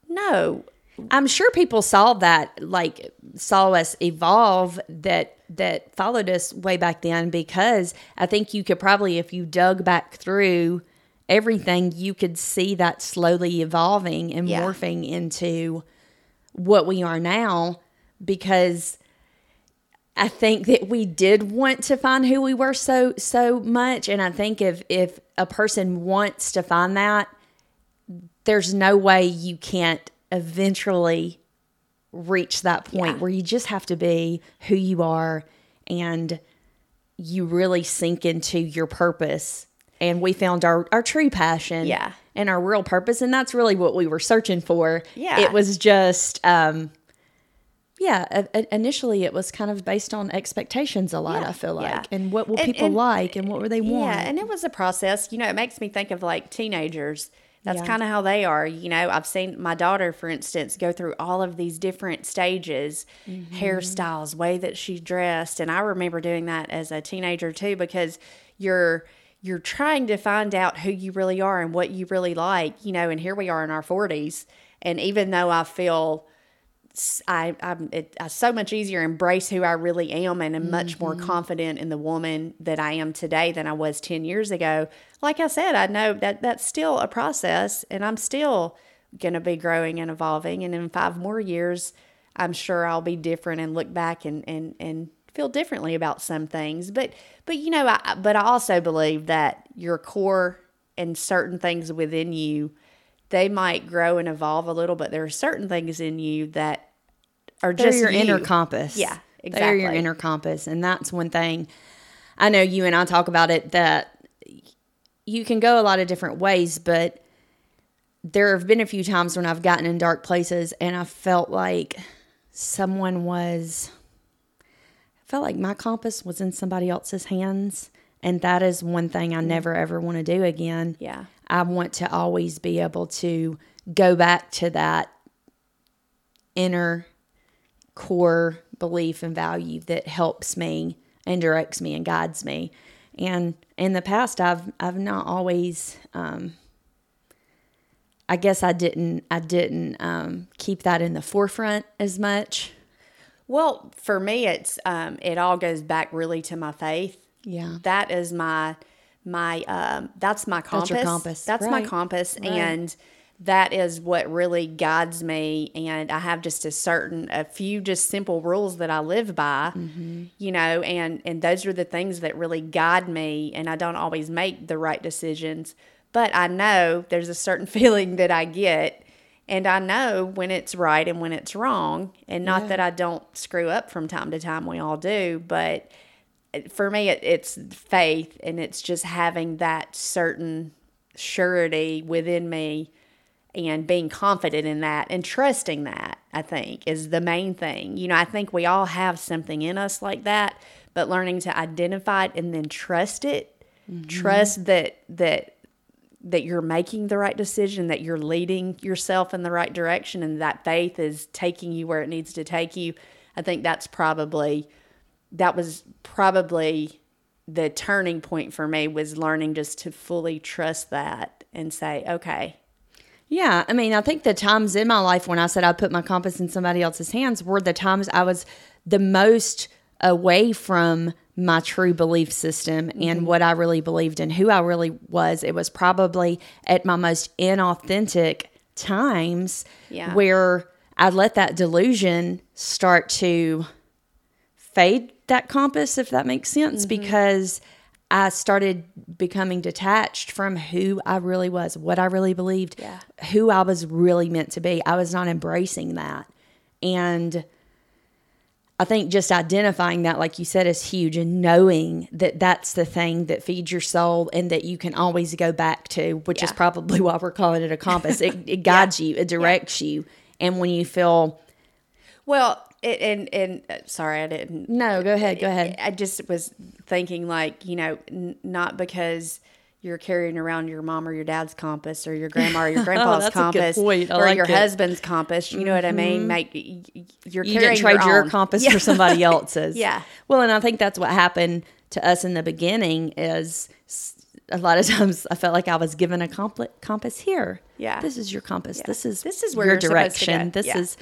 Speaker 2: no,
Speaker 1: I'm sure people saw that, like saw us evolve that that followed us way back then because I think you could probably, if you dug back through everything, you could see that slowly evolving and
Speaker 2: Yeah.
Speaker 1: morphing into what we are now because I think that we did want to find who we were so so much and I think if if a person wants to find that there's no way you can't eventually reach that point
Speaker 2: Yeah.
Speaker 1: where you just have to be who you are and you really sink into your purpose and we found our, our true passion
Speaker 2: Yeah.
Speaker 1: and our real purpose and that's really what we were searching for
Speaker 2: Yeah.
Speaker 1: it was just um yeah initially it was kind of based on expectations a lot
Speaker 2: Yeah,
Speaker 1: i feel like
Speaker 2: yeah.
Speaker 1: and what will people
Speaker 2: and-
Speaker 1: like and what will they want
Speaker 2: Yeah, and it was a process. You know, it makes me think of like teenagers. That's
Speaker 1: Yeah.
Speaker 2: kind of how they are. You know, I've seen my daughter, for instance, go through all of these different stages,
Speaker 1: Mm-hmm.
Speaker 2: hairstyles, way that she dressed, and I remember doing that as a teenager too, because you're you're trying to find out who you really are and what you really like. You know, and here we are in our forties, and even though I feel I, I'm it, I so much easier embrace who I really am and am much more
Speaker 1: Mm-hmm.
Speaker 2: confident in the woman that I am today than I was 10 years ago. Like I said, I know that that's still a process and I'm still going to be growing and evolving. And in five more years, I'm sure I'll be different and look back and, and, and feel differently about some things. But, but, you know, I, but I also believe that your core and certain things within you they might grow and evolve a little, but there are certain things in you that are
Speaker 1: They're
Speaker 2: just
Speaker 1: your
Speaker 2: you.
Speaker 1: inner compass.
Speaker 2: Yeah,
Speaker 1: They're your inner compass. And that's one thing I know you and I talk about it that you can go a lot of different ways, but there have been a few times when I've gotten in dark places and I felt like someone was, I felt like my compass was in somebody else's hands. And that is one thing I mm. never ever want to do again.
Speaker 2: Yeah.
Speaker 1: I want to always be able to go back to that inner core belief and value that helps me and directs me and guides me. And in the past, I've I've not always. Um, I guess I didn't I didn't um, keep that in the forefront as much.
Speaker 2: Well, for me, it's um, it all goes back really to my faith.
Speaker 1: Yeah.
Speaker 2: that is my my um, that's my compass.
Speaker 1: your compass,
Speaker 2: That's my
Speaker 1: right.
Speaker 2: compass, and that is what really guides me. And I have just a certain a few just simple rules that I live by.
Speaker 1: Mm-hmm.
Speaker 2: You know, and and those are the things that really guide me. And I don't always make the right decisions, but I know there's a certain feeling that I get. And I know when it's right and when it's wrong. And not that I don't screw up from time to time, we all do, but for me it, it's faith and it's just having that certain surety within me and being confident in that and trusting that i think is the main thing you know i think we all have something in us like that but learning to identify it and then trust it mm-hmm. trust that that that you're making the right decision, that you're leading yourself in the right direction, and that faith is taking you where it needs to take you. I think that's probably that was probably the turning point for me was learning just to fully trust that and say, okay,
Speaker 1: Yeah, I mean, I think the times in my life when I said I put my compass in somebody else's hands were the times I was the most away from my true belief system and mm-hmm. what I really believed and who I really was. It was probably at my most inauthentic times
Speaker 2: Yeah.
Speaker 1: where I let that delusion start to fade that compass, if that makes sense, mm-hmm. because I started becoming detached from who I really was, what I really believed,
Speaker 2: Yeah.
Speaker 1: who I was really meant to be. I was not embracing that. And I think just identifying that, like you said, is huge and knowing that that's the thing that feeds your soul and that you can always go back to, which is probably why we're calling it a compass. It, it guides you, it directs you. And when you feel,
Speaker 2: Well, and and uh, sorry, I didn't.
Speaker 1: no, go ahead, go ahead.
Speaker 2: I just was thinking like you know, n- not because you're carrying around your mom or your dad's compass or your grandma or your grandpa's
Speaker 1: Oh, a good
Speaker 2: compass or
Speaker 1: like
Speaker 2: your
Speaker 1: it. Mm-hmm.
Speaker 2: husband's compass. You know what I mean? Make y- you're
Speaker 1: you
Speaker 2: carrying
Speaker 1: didn't trade your,
Speaker 2: own.
Speaker 1: compass
Speaker 2: Yeah.
Speaker 1: for somebody else's.
Speaker 2: Yeah.
Speaker 1: Well, and I think that's what happened to us in the beginning is a lot of times I felt like I was given a compl- compass here.
Speaker 2: Yeah.
Speaker 1: This is your compass. This is
Speaker 2: This is where
Speaker 1: your
Speaker 2: you're supposed to go.
Speaker 1: direction. This
Speaker 2: Yeah.
Speaker 1: is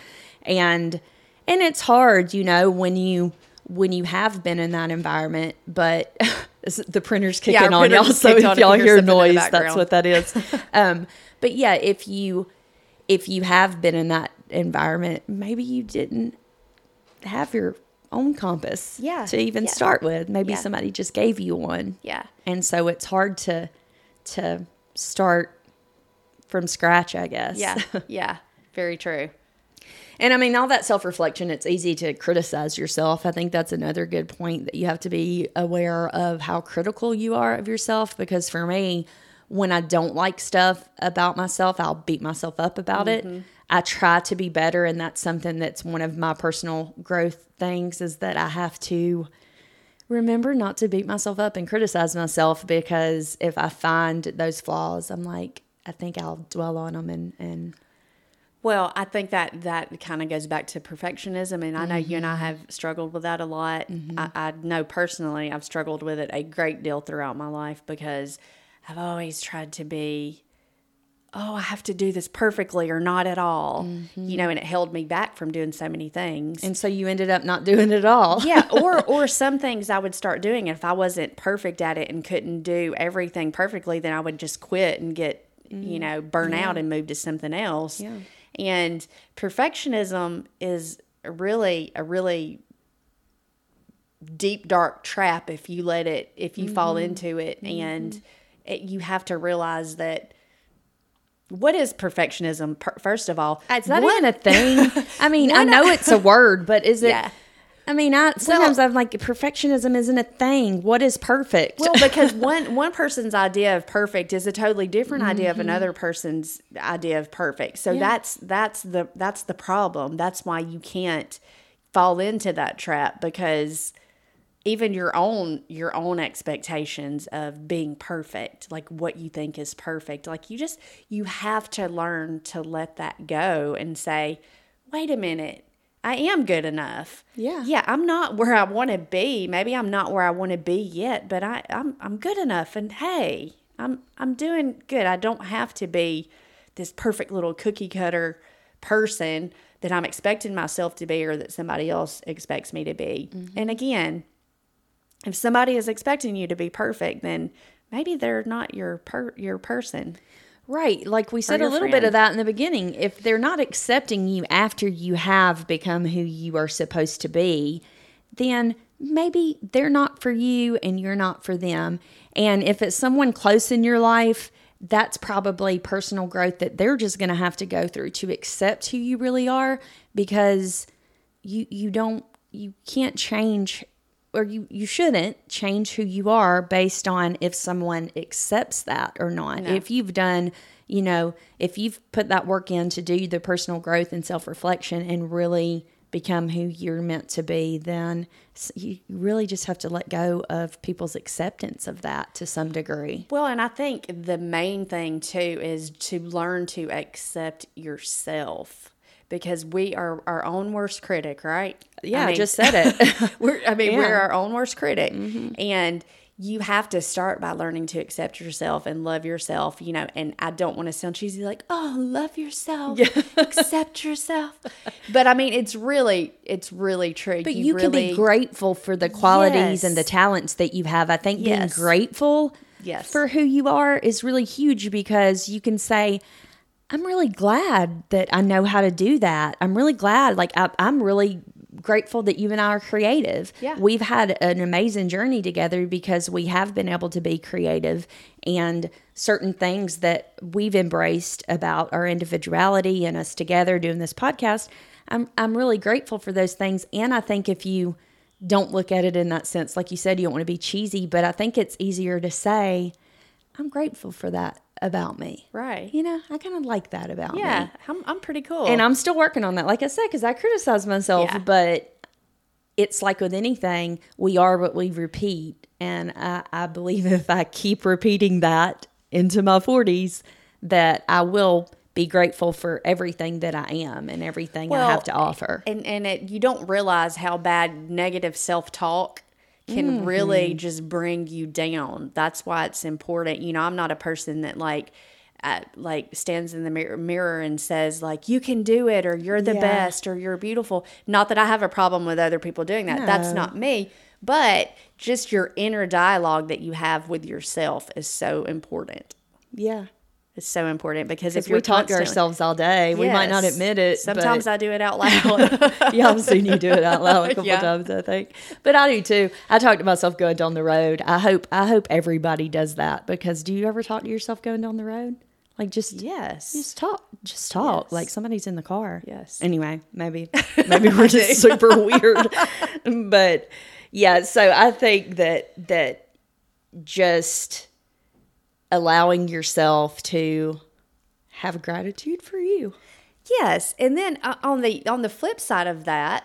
Speaker 1: and and it's hard, you know, when you when you have been in that environment, but the printer's kicking
Speaker 2: our
Speaker 1: on y'all. So
Speaker 2: on
Speaker 1: if y'all hear
Speaker 2: hear something in the
Speaker 1: noise, that's what that is. um, but yeah, if you if you have been in that environment, maybe you didn't have your own compass
Speaker 2: Yeah,
Speaker 1: to even
Speaker 2: yeah.
Speaker 1: start with. Maybe
Speaker 2: Yeah.
Speaker 1: somebody just gave you one.
Speaker 2: Yeah.
Speaker 1: And so it's hard to to start from scratch, I guess.
Speaker 2: Yeah. Yeah. Very true.
Speaker 1: And I mean, all that self reflection, it's easy to criticize yourself. I think that's another good point that you have to be aware of how critical you are of yourself. Because for me, when I don't like stuff about myself, I'll beat myself up about it. Mm-hmm. I try to be better. And that's something that's one of my personal growth things is that I have to remember not to beat myself up and criticize myself because if I find those flaws, I'm like, I think I'll dwell on them and, and
Speaker 2: Well, I think that that kind of goes back to perfectionism, and I know you and I mm-hmm. have struggled with that a lot. Mm-hmm. I, I know personally I've struggled with it a great deal throughout my life because I've always tried to be, oh, I have to do this perfectly or not at all, you mm-hmm. know, and it held me back from doing so many things.
Speaker 1: and so you ended up not doing it all.
Speaker 2: yeah, or or some things I would start doing. If I wasn't perfect at it and couldn't do everything perfectly, then I would just quit and get you know burn out and move to something else.
Speaker 1: Yeah.
Speaker 2: And perfectionism is a really a really deep dark trap if you let it if you fall mm-hmm. into it mm-hmm. and it, you have to realize that what is perfectionism per, first of all
Speaker 1: Is that
Speaker 2: One-
Speaker 1: even a thing? I mean, I know it's a word, but is it?
Speaker 2: Yeah.
Speaker 1: I mean, I sometimes I'm like, perfectionism isn't a thing. What is perfect?
Speaker 2: Well, because one one person's idea of perfect is a totally different idea of mm-hmm. another person's idea of perfect. So that's that's the that's the problem. That's why you can't fall into that trap because even your own your own expectations of being perfect, like what you think is perfect, like you just you have to learn to let that go and say, "Wait a minute. I am good enough."
Speaker 1: Yeah.
Speaker 2: Yeah, I'm not where I want to be. Maybe I'm not where I want to be yet, but I, I'm I'm good enough. And hey, I'm I'm doing good. I don't have to be this perfect little cookie cutter person that I'm expecting myself to be or that somebody else expects me to be. Mm-hmm. And again, if somebody is expecting you to be perfect, then maybe they're not your per, your person.
Speaker 1: Right. Like we said a little bit of that in the beginning. If they're not accepting you after you have become who you are supposed to be, then maybe they're not for you and you're not for them. And if it's someone close in your life, that's probably personal growth that they're just going to have to go through to accept who you really are because you you don't you can't change or you you shouldn't change who you are based on if someone accepts that or not. If you've done, you know, if you've put that work in to do the personal growth and self-reflection and really become who you're meant to be, then you really just have to let go of people's acceptance of that to some degree.
Speaker 2: Well, and I think the main thing too is to learn to accept yourself because we are our own worst critic, right?
Speaker 1: Yeah, I just said it.
Speaker 2: we're, I mean, we're
Speaker 1: Mm-hmm.
Speaker 2: our own worst critic. And you have to start by learning to accept yourself and love yourself, you know. And I don't want to sound cheesy like, oh, love yourself, accept yourself. But I mean, it's really, it's really true.
Speaker 1: But you, can
Speaker 2: really,
Speaker 1: be grateful for the qualities and the talents that you have. I think
Speaker 2: Yes.
Speaker 1: being grateful
Speaker 2: Yes.
Speaker 1: for who you are is really huge because you can say, I'm really glad that I know how to do that. I'm really glad, like, I, I'm really grateful that you and I are creative.
Speaker 2: Yeah.
Speaker 1: We've had an amazing journey together because we have been able to be creative and certain things that we've embraced about our individuality and us together doing this podcast. I'm, I'm really grateful for those things. And I think if you don't look at it in that sense, like you said, you don't want to be cheesy, but I think it's easier to say, I'm grateful for that about me.
Speaker 2: Right.
Speaker 1: You know, I kind of like that about me.
Speaker 2: Yeah, I'm, I'm pretty cool.
Speaker 1: And I'm still working on that, like I said, because I criticize myself,
Speaker 2: Yeah.
Speaker 1: but it's like with anything, we are what we repeat. And I, I believe if I keep repeating that into my 40s, that I will be grateful for everything that I am and everything I have to offer.
Speaker 2: and and it, you don't realize how bad negative self talk can
Speaker 1: Mm-hmm.
Speaker 2: really just bring you down. That's why it's important. You know, I'm not a person that like. Uh, like stands in the mirror, mirror and says like you can do it or you're the
Speaker 1: Yeah.
Speaker 2: best or you're beautiful not that i have a problem with other people doing that that's not me but just your inner dialogue that you have with yourself is so important
Speaker 1: Yeah.
Speaker 2: It's so important because if
Speaker 1: we talk to ourselves all day, we might not admit it.
Speaker 2: sometimes i do it out loud
Speaker 1: yeah, I've seen you do it out loud a couple
Speaker 2: Yeah.
Speaker 1: times, I think. But I do too. I talk to myself going down the road. I hope I hope everybody does that because do you ever talk to yourself going down the road? Like just
Speaker 2: yes
Speaker 1: just talk, just talk
Speaker 2: Yes.
Speaker 1: like somebody's in the car.
Speaker 2: Yes.
Speaker 1: Anyway, maybe maybe we're just super weird, but yeah. So I think that that just allowing yourself to have gratitude for you.
Speaker 2: Yes, and then uh, on the on the flip side of that,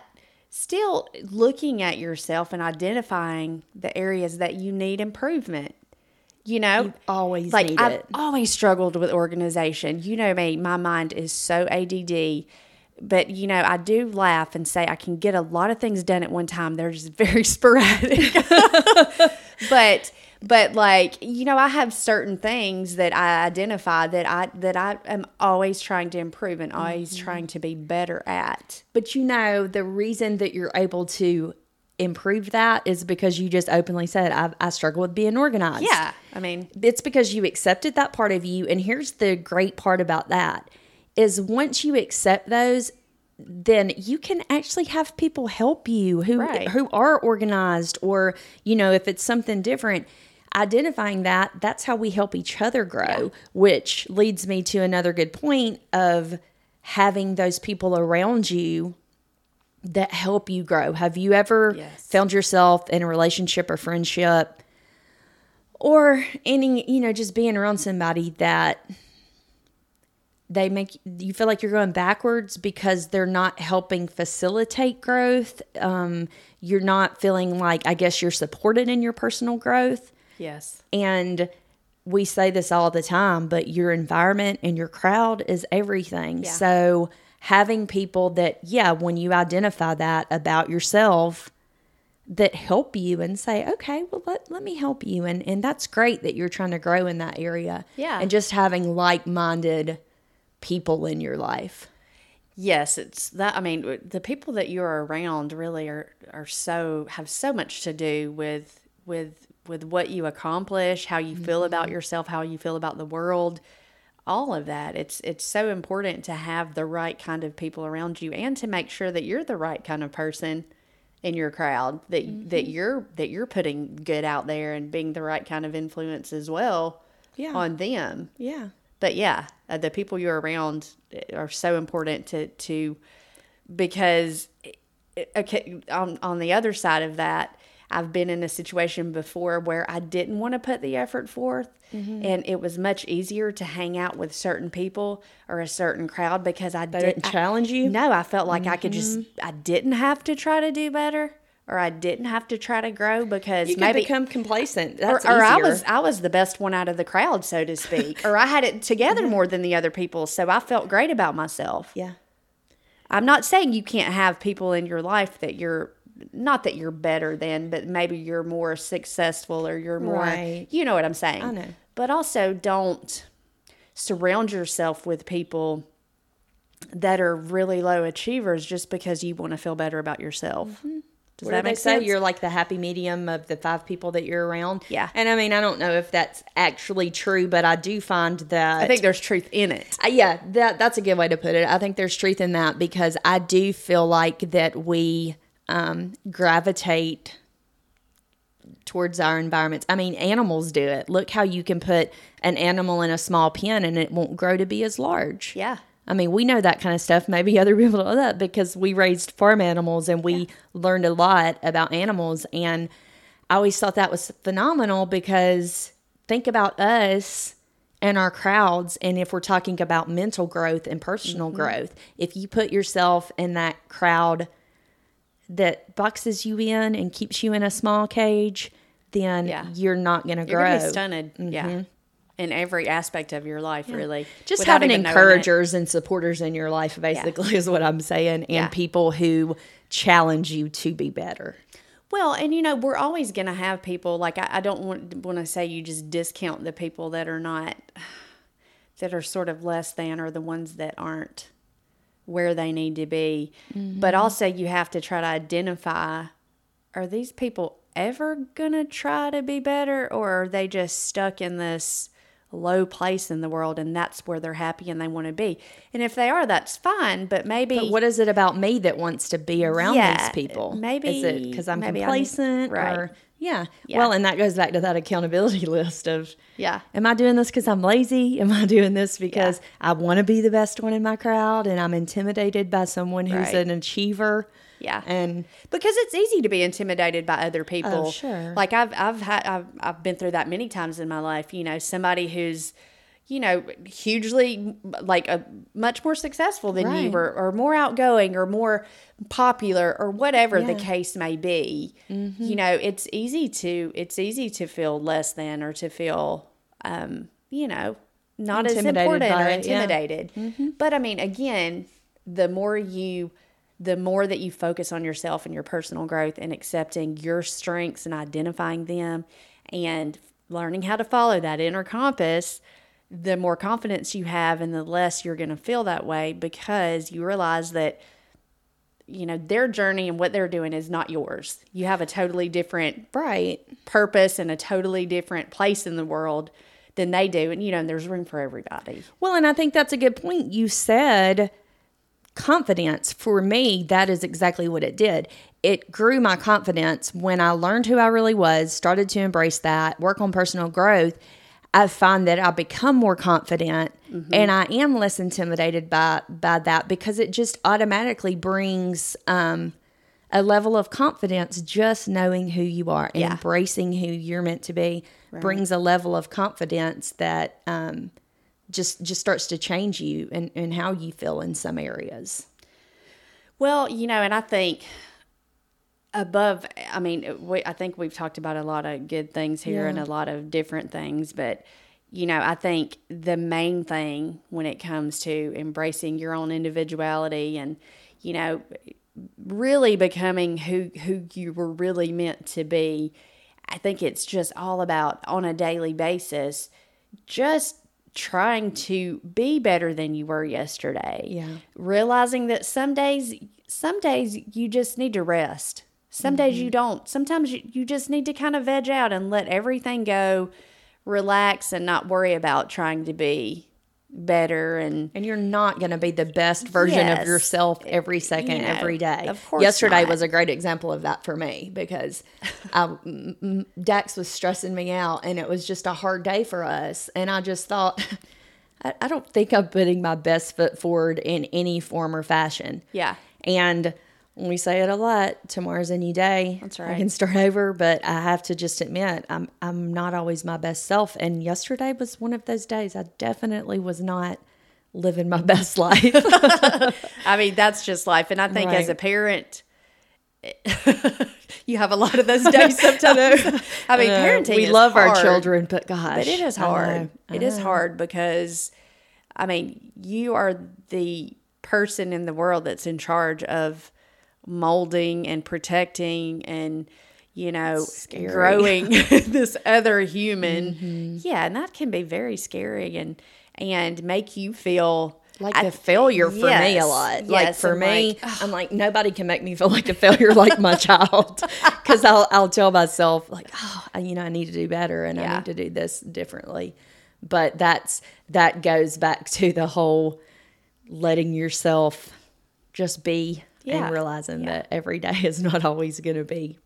Speaker 2: still looking at yourself and identifying the areas that you need improvement. You know,
Speaker 1: always
Speaker 2: like
Speaker 1: need
Speaker 2: I've
Speaker 1: it.
Speaker 2: always struggled with organization. You know me, my mind is so ADD. But you know, I do laugh and say I can get a lot of things done at one time. They're just very sporadic. but but like you know i have certain things that i identify that i that i am always trying to improve and always
Speaker 1: Mm-hmm.
Speaker 2: trying to be better at
Speaker 1: But you know, the reason that you're able to improve that is because you just openly said, I, I struggle with being organized.
Speaker 2: yeah i mean
Speaker 1: It's because you accepted that part of you. And here's the great part about that is once you accept those, then you can actually have people help you who
Speaker 2: Right.
Speaker 1: who are organized or you know if it's something different identifying that that's how we help each other grow which leads me to another good point of having those people around you that help you grow have you ever
Speaker 2: Yes.
Speaker 1: found yourself in a relationship or friendship or any you know just being around somebody that they make you feel like you're going backwards because they're not helping facilitate growth. Um, you're not feeling like i guess you're supported in your personal growth.
Speaker 2: Yes.
Speaker 1: And we say this all the time but your environment and your crowd is everything.
Speaker 2: Yeah.
Speaker 1: so having people that yeah when you identify that about yourself that help you and say okay well let, let me help you. And and that's great that you're trying to grow in that area.
Speaker 2: Yeah.
Speaker 1: and just having like-minded people in your life?
Speaker 2: Yes it's that i mean the people that you're around really are are so have so much to do with with with what you accomplish how you feel about mm-hmm. yourself how you feel about the world all of that. It's it's so important to have the right kind of people around you and to make sure that you're the right kind of person in your crowd that that mm-hmm. you're that you're putting good out there and being the right kind of influence as well
Speaker 1: Yeah.
Speaker 2: on them.
Speaker 1: Yeah
Speaker 2: but yeah, uh, the people you're around are so important to to because uh, okay on on the other side of that, I've been in a situation before where I didn't want to put the effort forth. And it was much easier to hang out with certain people or a certain crowd because I
Speaker 1: They
Speaker 2: did,
Speaker 1: didn't challenge you?
Speaker 2: no, I felt like I could just, I didn't have to try to do better or I didn't have to try to grow because
Speaker 1: You
Speaker 2: maybe.
Speaker 1: become complacent.
Speaker 2: or,
Speaker 1: That's
Speaker 2: or I was I was the best one out of the crowd, so to speak, or I had it together mm-hmm. more than the other people, so I felt great about myself.
Speaker 1: Yeah.
Speaker 2: I'm not saying you can't have people in your life that you're not that you're better than, but maybe you're more successful or you're more
Speaker 1: Right.
Speaker 2: you know what I'm saying.
Speaker 1: I know.
Speaker 2: But also don't surround yourself with people that are really low achievers just because you want to feel better about yourself.
Speaker 1: Mm-hmm. Does. What
Speaker 2: that
Speaker 1: do
Speaker 2: make
Speaker 1: say?
Speaker 2: sense?
Speaker 1: You're like the happy medium of the five people that you're around.
Speaker 2: Yeah.
Speaker 1: And I mean, I don't know if that's actually true, but I do find that
Speaker 2: I think there's truth in it.
Speaker 1: Uh, yeah, that that's a good way to put it. I think there's truth in that because I do feel like that we um, gravitate towards our environments. I mean, animals do it. Look how you can put an animal in a small pen and it won't grow to be as large.
Speaker 2: Yeah.
Speaker 1: I mean, we know that kind of stuff. Maybe other people don't know that because we raised farm animals and we learned a lot about animals. And I always thought that was phenomenal because think about us and our crowds. And if we're talking about mental growth and personal
Speaker 2: Mm-hmm.
Speaker 1: growth, if you put yourself in that crowd that boxes you in and keeps you in a small cage, then
Speaker 2: Yeah.
Speaker 1: you're not going to
Speaker 2: You're
Speaker 1: grow.
Speaker 2: gonna be stunted. Yeah. In every aspect of your life, really.
Speaker 1: just having
Speaker 2: even knowing it.
Speaker 1: encouragers and supporters in your life basically is what i'm saying and
Speaker 2: Yeah.
Speaker 1: people who challenge you to be better
Speaker 2: Well, and you know, we're always going to have people like I, I don't want want to say you just discount the people that are not that are sort of less than or the ones that aren't where they need to be. But mm-hmm. also you have to try to identify are these people ever going to try to be better or are they just stuck in this low place in the world and that's where they're happy and they want to be. And if they are, that's fine, but maybe
Speaker 1: but what is it about me that wants to be around
Speaker 2: Yeah,
Speaker 1: these people
Speaker 2: maybe-
Speaker 1: is it because i'm
Speaker 2: maybe I need-
Speaker 1: complacent
Speaker 2: right.
Speaker 1: or yeah.
Speaker 2: Yeah.
Speaker 1: well and that goes back to that accountability list of
Speaker 2: Yeah.
Speaker 1: am i doing this because i'm lazy am i doing this because i want to be the best one in my crowd and i'm intimidated by someone who's
Speaker 2: Right.
Speaker 1: an achiever
Speaker 2: Yeah.
Speaker 1: and
Speaker 2: because it's easy to be intimidated by other oh, people.
Speaker 1: Oh, sure.
Speaker 2: Like I've I've had I've I've been through that many times in my life. You know, somebody who's you know hugely like a much more successful than you
Speaker 1: Right.
Speaker 2: or, or more outgoing or more popular or whatever the
Speaker 1: Yeah. Mm-hmm.
Speaker 2: case may be you know it's easy to it's easy to feel less than or to feel um you know not as important or
Speaker 1: it, yeah.
Speaker 2: intimidated but i mean again the more you the more that you focus on yourself and your personal growth and accepting your strengths and identifying them and learning how to follow that inner compass, the more confidence you have and the less you're going to feel that way because you realize that you know their journey and what they're doing is not yours. You have a totally different
Speaker 1: right
Speaker 2: purpose and a totally different place in the world than they do and you know and there's room for everybody.
Speaker 1: Well, and I think that's a good point. You said confidence. For me, that is exactly what it did. It grew my confidence when I learned who I really was, started to embrace that, work on personal growth. I find that I become more confident and I am less intimidated by by that because it just automatically brings um, a level of confidence just knowing who you are and
Speaker 2: Yeah.
Speaker 1: embracing who you're meant to be brings a level of confidence that um, just just starts to change you and, and how you feel in some areas.
Speaker 2: Well, you know, and I think above, I mean, we, I think we've talked about a lot of good things here
Speaker 1: Yeah.
Speaker 2: and a lot of different things, but you know, I think the main thing when it comes to embracing your own individuality and, you know, really becoming who who you were really meant to be, I think it's just all about on a daily basis, just trying to be better than you were yesterday.
Speaker 1: Yeah.
Speaker 2: Realizing that some days some days you just need to rest. Some days you mm-hmm. don't. Sometimes you, you just need to kind of veg out and let everything go, relax and not worry about trying to be better and
Speaker 1: And you're not going to be the best version
Speaker 2: Yes.
Speaker 1: of yourself every second,
Speaker 2: You know,
Speaker 1: every day.
Speaker 2: of course
Speaker 1: Yesterday
Speaker 2: not.
Speaker 1: was a great example of that for me because I, um, m- m- Dax was stressing me out and it was just a hard day for us. And I just thought, I, I don't think I'm putting my best foot forward in any form or fashion.
Speaker 2: yeah.
Speaker 1: And we say it a lot. Tomorrow's a new day.
Speaker 2: That's
Speaker 1: I can start over, but I have to just admit I'm I'm not always my best self. And yesterday was one of those days. I definitely was not living my best life.
Speaker 2: I mean, that's just life. And I think as a parent, you have a lot of those days sometimes. I mean,
Speaker 1: Uh,
Speaker 2: parenting.
Speaker 1: we
Speaker 2: is
Speaker 1: love our children, but gosh,
Speaker 2: but it is
Speaker 1: I know,
Speaker 2: hard.
Speaker 1: I
Speaker 2: It is
Speaker 1: know.
Speaker 2: hard because, I mean, you are the person in the world that's in charge of molding and protecting and you know
Speaker 1: Scary.
Speaker 2: growing this other human
Speaker 1: Mm-hmm.
Speaker 2: yeah and that can be very scary and and make you feel
Speaker 1: like a failure for me a
Speaker 2: Yes,
Speaker 1: lot. like for
Speaker 2: I'm
Speaker 1: me,
Speaker 2: like,
Speaker 1: I'm like nobody can make me feel like a failure like my child because I'll I'll tell myself like oh you know I need to do better and I need to do this differently. But that's that goes back to the whole letting yourself just be
Speaker 2: Yeah,
Speaker 1: and realizing
Speaker 2: yeah.
Speaker 1: that every day is not always going to be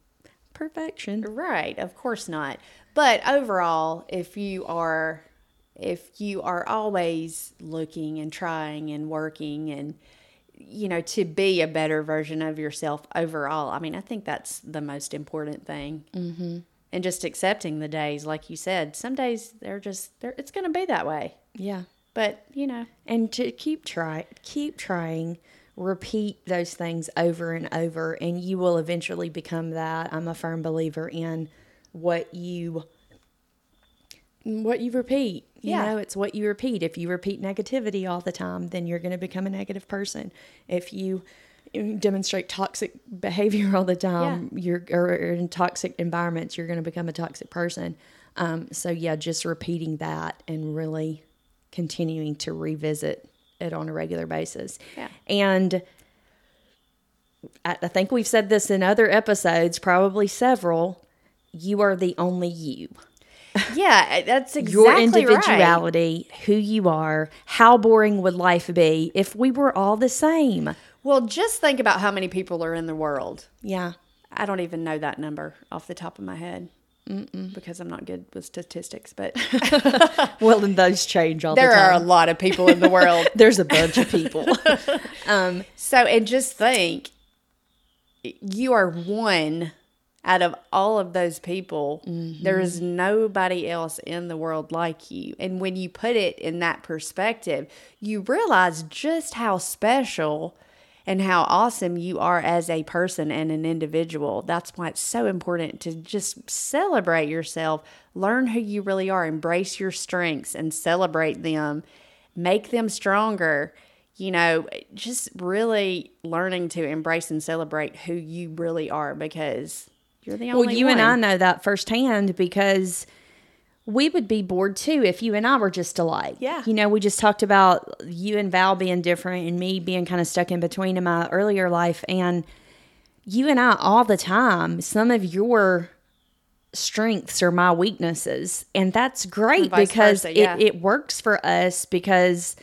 Speaker 1: perfection.
Speaker 2: Right, of course not. But overall, if you are if you are always looking and trying and working and you know to be a better version of yourself overall, I mean, I think that's the most important thing. Mm-hmm. And just accepting the days, like you said, some days they're just they're, it's going to be that way.
Speaker 1: Yeah.
Speaker 2: But you know,
Speaker 1: and to keep try keep trying repeat those things over and over and you will eventually become that. I'm a firm believer in what you what you repeat. You
Speaker 2: Yeah.
Speaker 1: know it's what you repeat. If you repeat negativity all the time then you're going to become a negative person. If you demonstrate toxic behavior all the time you're or in toxic environments you're going to become a toxic person. Um, so yeah just repeating that and really continuing to revisit it on a regular basis
Speaker 2: Yeah.
Speaker 1: and I, I think we've said this in other episodes probably several you are the only you
Speaker 2: yeah, that's exactly
Speaker 1: your
Speaker 2: right.
Speaker 1: individuality, who you are. How boring would life be if we were all the same?
Speaker 2: Well, just think about how many people are in the world.
Speaker 1: Yeah.
Speaker 2: I don't even know that number off the top of my head because I'm not good with statistics. But
Speaker 1: Well, and those change all the time.
Speaker 2: there
Speaker 1: the
Speaker 2: are a lot of people in the world.
Speaker 1: There's a bunch of people.
Speaker 2: um, So, and just think you are one out of all of those people. There is nobody else in the world like you. And when you put it in that perspective, you realize just how special and how awesome you are as a person and an individual. That's why it's so important to just celebrate yourself, learn who you really are, embrace your strengths and celebrate them, make them stronger. You know, just really learning to embrace and celebrate who you really are because you're the only
Speaker 1: well, you
Speaker 2: one.
Speaker 1: and I know that firsthand because we would be bored too if you and I were just alike.
Speaker 2: Yeah.
Speaker 1: You know, we just talked about you and Val being different and me being kind of stuck in between in my earlier life. And you and I, all the time, some of your strengths are my weaknesses. And that's great
Speaker 2: vice
Speaker 1: because
Speaker 2: versa, yeah.
Speaker 1: it, it works for us because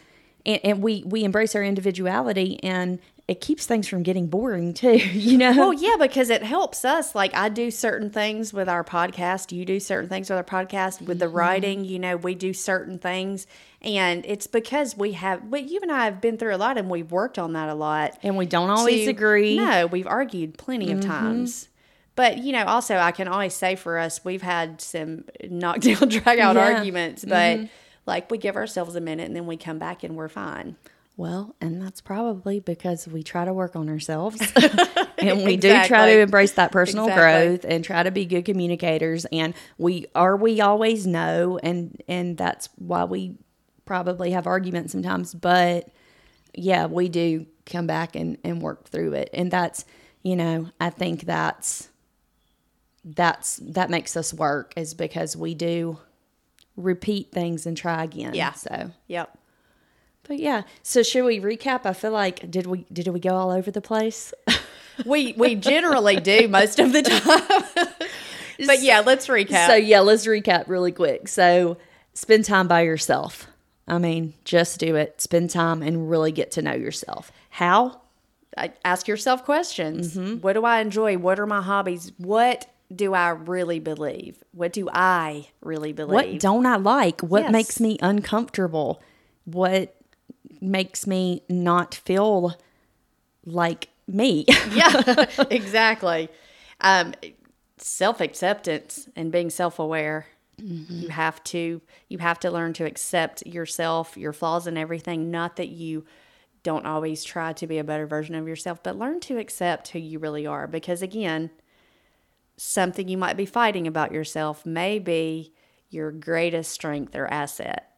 Speaker 1: and, and we, we embrace our individuality and it keeps things from getting boring too, you know?
Speaker 2: Well, yeah, because it helps us. Like I do certain things with our podcast. You do certain things with our podcast. With
Speaker 1: Mm-hmm.
Speaker 2: the writing, you know, we do certain things, and it's because we have. But you and I have been through a lot, and we've worked on that a lot.
Speaker 1: and we don't always
Speaker 2: to-
Speaker 1: agree. Mm-hmm.
Speaker 2: No, we've argued plenty of times. But you know, also I can always say for us, we've had some knockdown, drag out
Speaker 1: Yeah. Mm-hmm.
Speaker 2: arguments, but like we give ourselves a minute and then we come back and we're fine.
Speaker 1: Well, and that's probably because we try to work on ourselves and we do try to embrace that personal
Speaker 2: Exactly.
Speaker 1: growth and try to be good communicators and we are we always know and and that's why we probably have arguments sometimes but yeah, we do come back and and work through it and that's you know, I think that's that's that makes us work is because we do repeat things and try again.
Speaker 2: Yeah.
Speaker 1: So
Speaker 2: Yep.
Speaker 1: But yeah, so should we recap? I feel like did we did we go all over the place?
Speaker 2: We we generally do most of the time. but yeah, let's recap.
Speaker 1: So yeah, let's recap really quick. So spend time by yourself. I mean, just do it. Spend time and really get to know yourself. How?
Speaker 2: I- ask yourself questions.
Speaker 1: Mm-hmm.
Speaker 2: What do I enjoy? What are my hobbies? What do I really believe? What do I really believe?
Speaker 1: What don't I like? What
Speaker 2: Yes.
Speaker 1: makes me uncomfortable? What makes me not feel like me.
Speaker 2: yeah, exactly. Um, self acceptance and being self aware. You have to you have to learn to accept yourself, your flaws, and everything. Not that you don't always try to be a better version of yourself, but learn to accept who you really are. Because again, something you might be fighting about yourself may be your greatest strength or asset.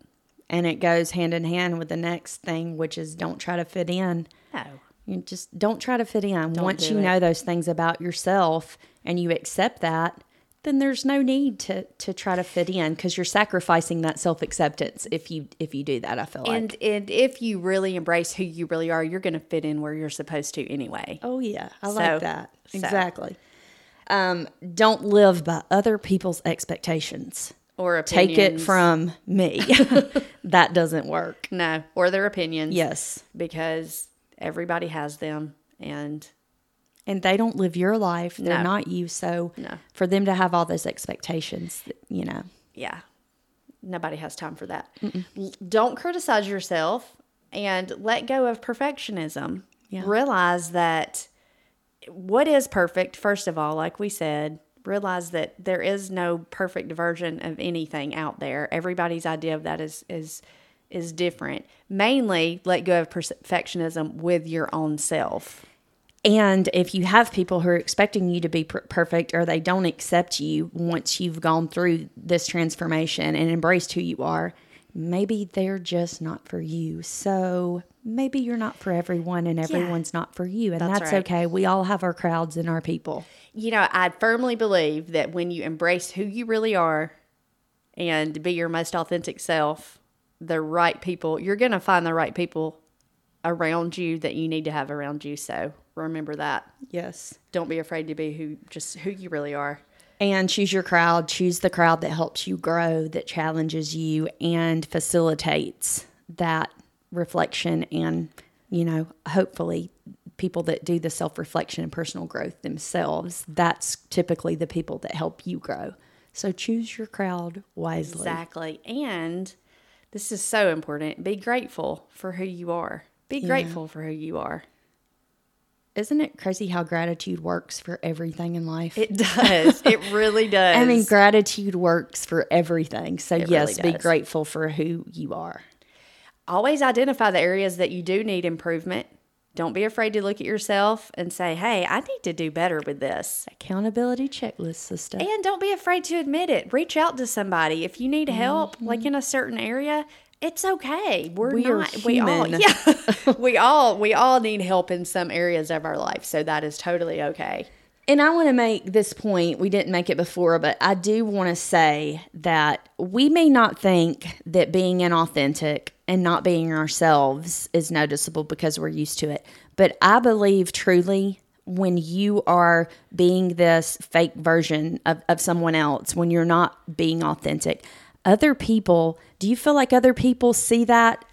Speaker 1: And it goes hand in hand with the next thing, which is don't try to fit in.
Speaker 2: No.
Speaker 1: You just don't try to fit in. Once you
Speaker 2: it.
Speaker 1: know those things about yourself and you accept that, then there's no need to to try to fit in because you're sacrificing that self acceptance if you if you do that. I feel like.
Speaker 2: And and if you really embrace who you really are, you're going to fit in where you're supposed to anyway.
Speaker 1: Oh yeah, I
Speaker 2: So-
Speaker 1: like that.
Speaker 2: so.
Speaker 1: Exactly. Um, don't live by other people's expectations.
Speaker 2: Or
Speaker 1: Take it from me. that doesn't work.
Speaker 2: no, or their opinions.
Speaker 1: Yes.
Speaker 2: because everybody has them, and
Speaker 1: And they don't live your life. They're
Speaker 2: No.
Speaker 1: not you. So
Speaker 2: No.
Speaker 1: for them to have all those expectations, you know.
Speaker 2: yeah, nobody has time for that. L- Don't criticize yourself and let go of perfectionism.
Speaker 1: Yeah.
Speaker 2: Realize that what is perfect, first of all, like we said, realize that there is no perfect version of anything out there. Everybody's idea of that is is is different. Mainly, let go of perfectionism with your own self.
Speaker 1: And if you have people who are expecting you to be per- perfect or they don't accept you once you've gone through this transformation and embraced who you are, maybe they're just not for you. So maybe you're not for everyone and everyone's not for you. And
Speaker 2: That's
Speaker 1: that's,
Speaker 2: right.
Speaker 1: okay. We all have our crowds and our people.
Speaker 2: You know, I firmly believe that when you embrace who you really are and be your most authentic self, the right people, you're going to find the right people around you that you need to have around you. So remember that.
Speaker 1: Yes.
Speaker 2: Don't be afraid to be who just who you really are.
Speaker 1: And choose your crowd. Choose the crowd that helps you grow, that challenges you, and facilitates that reflection. And, you know, hopefully, people that do the self reflection and personal growth themselves, that's typically the people that help you grow. So choose your crowd wisely.
Speaker 2: Exactly. And this is so important. Be grateful for who you are. Be grateful for who you are.
Speaker 1: Isn't it crazy how gratitude works for everything in life?
Speaker 2: It does. it really does.
Speaker 1: I mean, gratitude works for everything. So,
Speaker 2: It
Speaker 1: yes,
Speaker 2: really
Speaker 1: be grateful for who you are.
Speaker 2: always identify the areas that you do need improvement. Don't be afraid to look at yourself and say, hey, I need to do better with this.
Speaker 1: Accountability checklist, system.
Speaker 2: And don't be afraid to admit it. Reach out to somebody. If you need help, like mm-hmm. in a certain area, it's okay. We're.
Speaker 1: We
Speaker 2: not we all yeah. we all we all need help in some areas of our life. So that is totally okay.
Speaker 1: And I want to make this point. We didn't make it before, but I do want to say that we may not think that being inauthentic and not being ourselves is noticeable because we're used to it. But I believe truly when you are being this fake version of, of someone else, when you're not being authentic, other people, do you feel like other people see that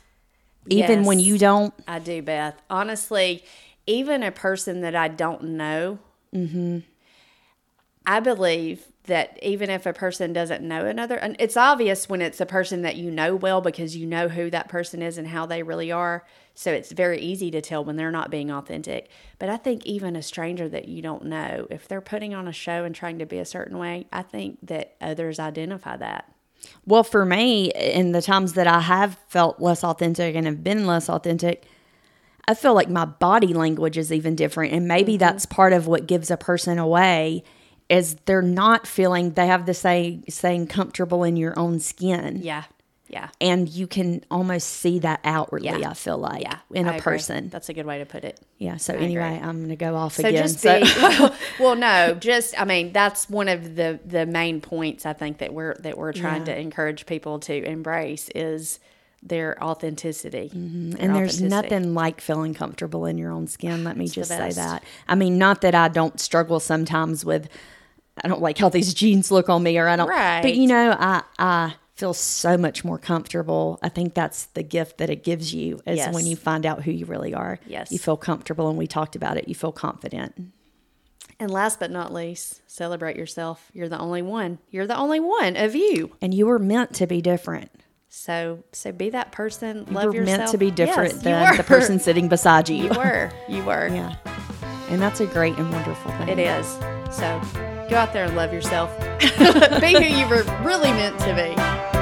Speaker 1: even when you don't?
Speaker 2: I do, Beth. Honestly, even a person that I don't know, mm-hmm. I believe that even if a person doesn't know another, and it's obvious when it's a person that you know well because you know who that person is and how they really are. So it's very easy to tell when they're not being authentic. But I think even a stranger that you don't know, if they're putting on a show and trying to be a certain way, I think that others identify that.
Speaker 1: Well, for me, in the times that I have felt less authentic and have been less authentic, I feel like my body language is even different. And maybe
Speaker 2: Mm-hmm.
Speaker 1: that's part of what gives a person away is they're not feeling they have the say saying comfortable in your own skin.
Speaker 2: Yeah. Yeah.
Speaker 1: And you can almost see that outwardly,
Speaker 2: Yeah.
Speaker 1: I feel like,
Speaker 2: Yeah.
Speaker 1: in
Speaker 2: I
Speaker 1: a
Speaker 2: agree.
Speaker 1: person.
Speaker 2: That's a good way to put it.
Speaker 1: Yeah. So
Speaker 2: agree.
Speaker 1: anyway, I'm gonna go off
Speaker 2: So
Speaker 1: again.
Speaker 2: just
Speaker 1: so
Speaker 2: be well, well, no, just I mean that's one of the the main points I think that we're that we're trying
Speaker 1: Yeah.
Speaker 2: to encourage people to embrace is their authenticity.
Speaker 1: Mm-hmm. and there's
Speaker 2: authenticity.
Speaker 1: nothing like feeling comfortable in your own skin. Let me
Speaker 2: It's
Speaker 1: just say that. I mean, not that I don't struggle sometimes with, I don't like how these jeans look on me, or I don't. But you know, I I feel so much more comfortable. I think that's the gift that it gives you is
Speaker 2: Yes.
Speaker 1: when you find out who you really are.
Speaker 2: Yes.
Speaker 1: you feel comfortable, and we talked about it. You feel confident.
Speaker 2: And last but not least, celebrate yourself. You're the only one. You're the only one of you.
Speaker 1: And you were meant to be different.
Speaker 2: So so be that person.
Speaker 1: Love you
Speaker 2: Love
Speaker 1: were
Speaker 2: yourself.
Speaker 1: meant to be different
Speaker 2: Yes, you
Speaker 1: than the person sitting beside you.
Speaker 2: You were. You were.
Speaker 1: yeah. And that's a great and wonderful thing.
Speaker 2: It is. So go out there and love yourself. be who you were really meant to be.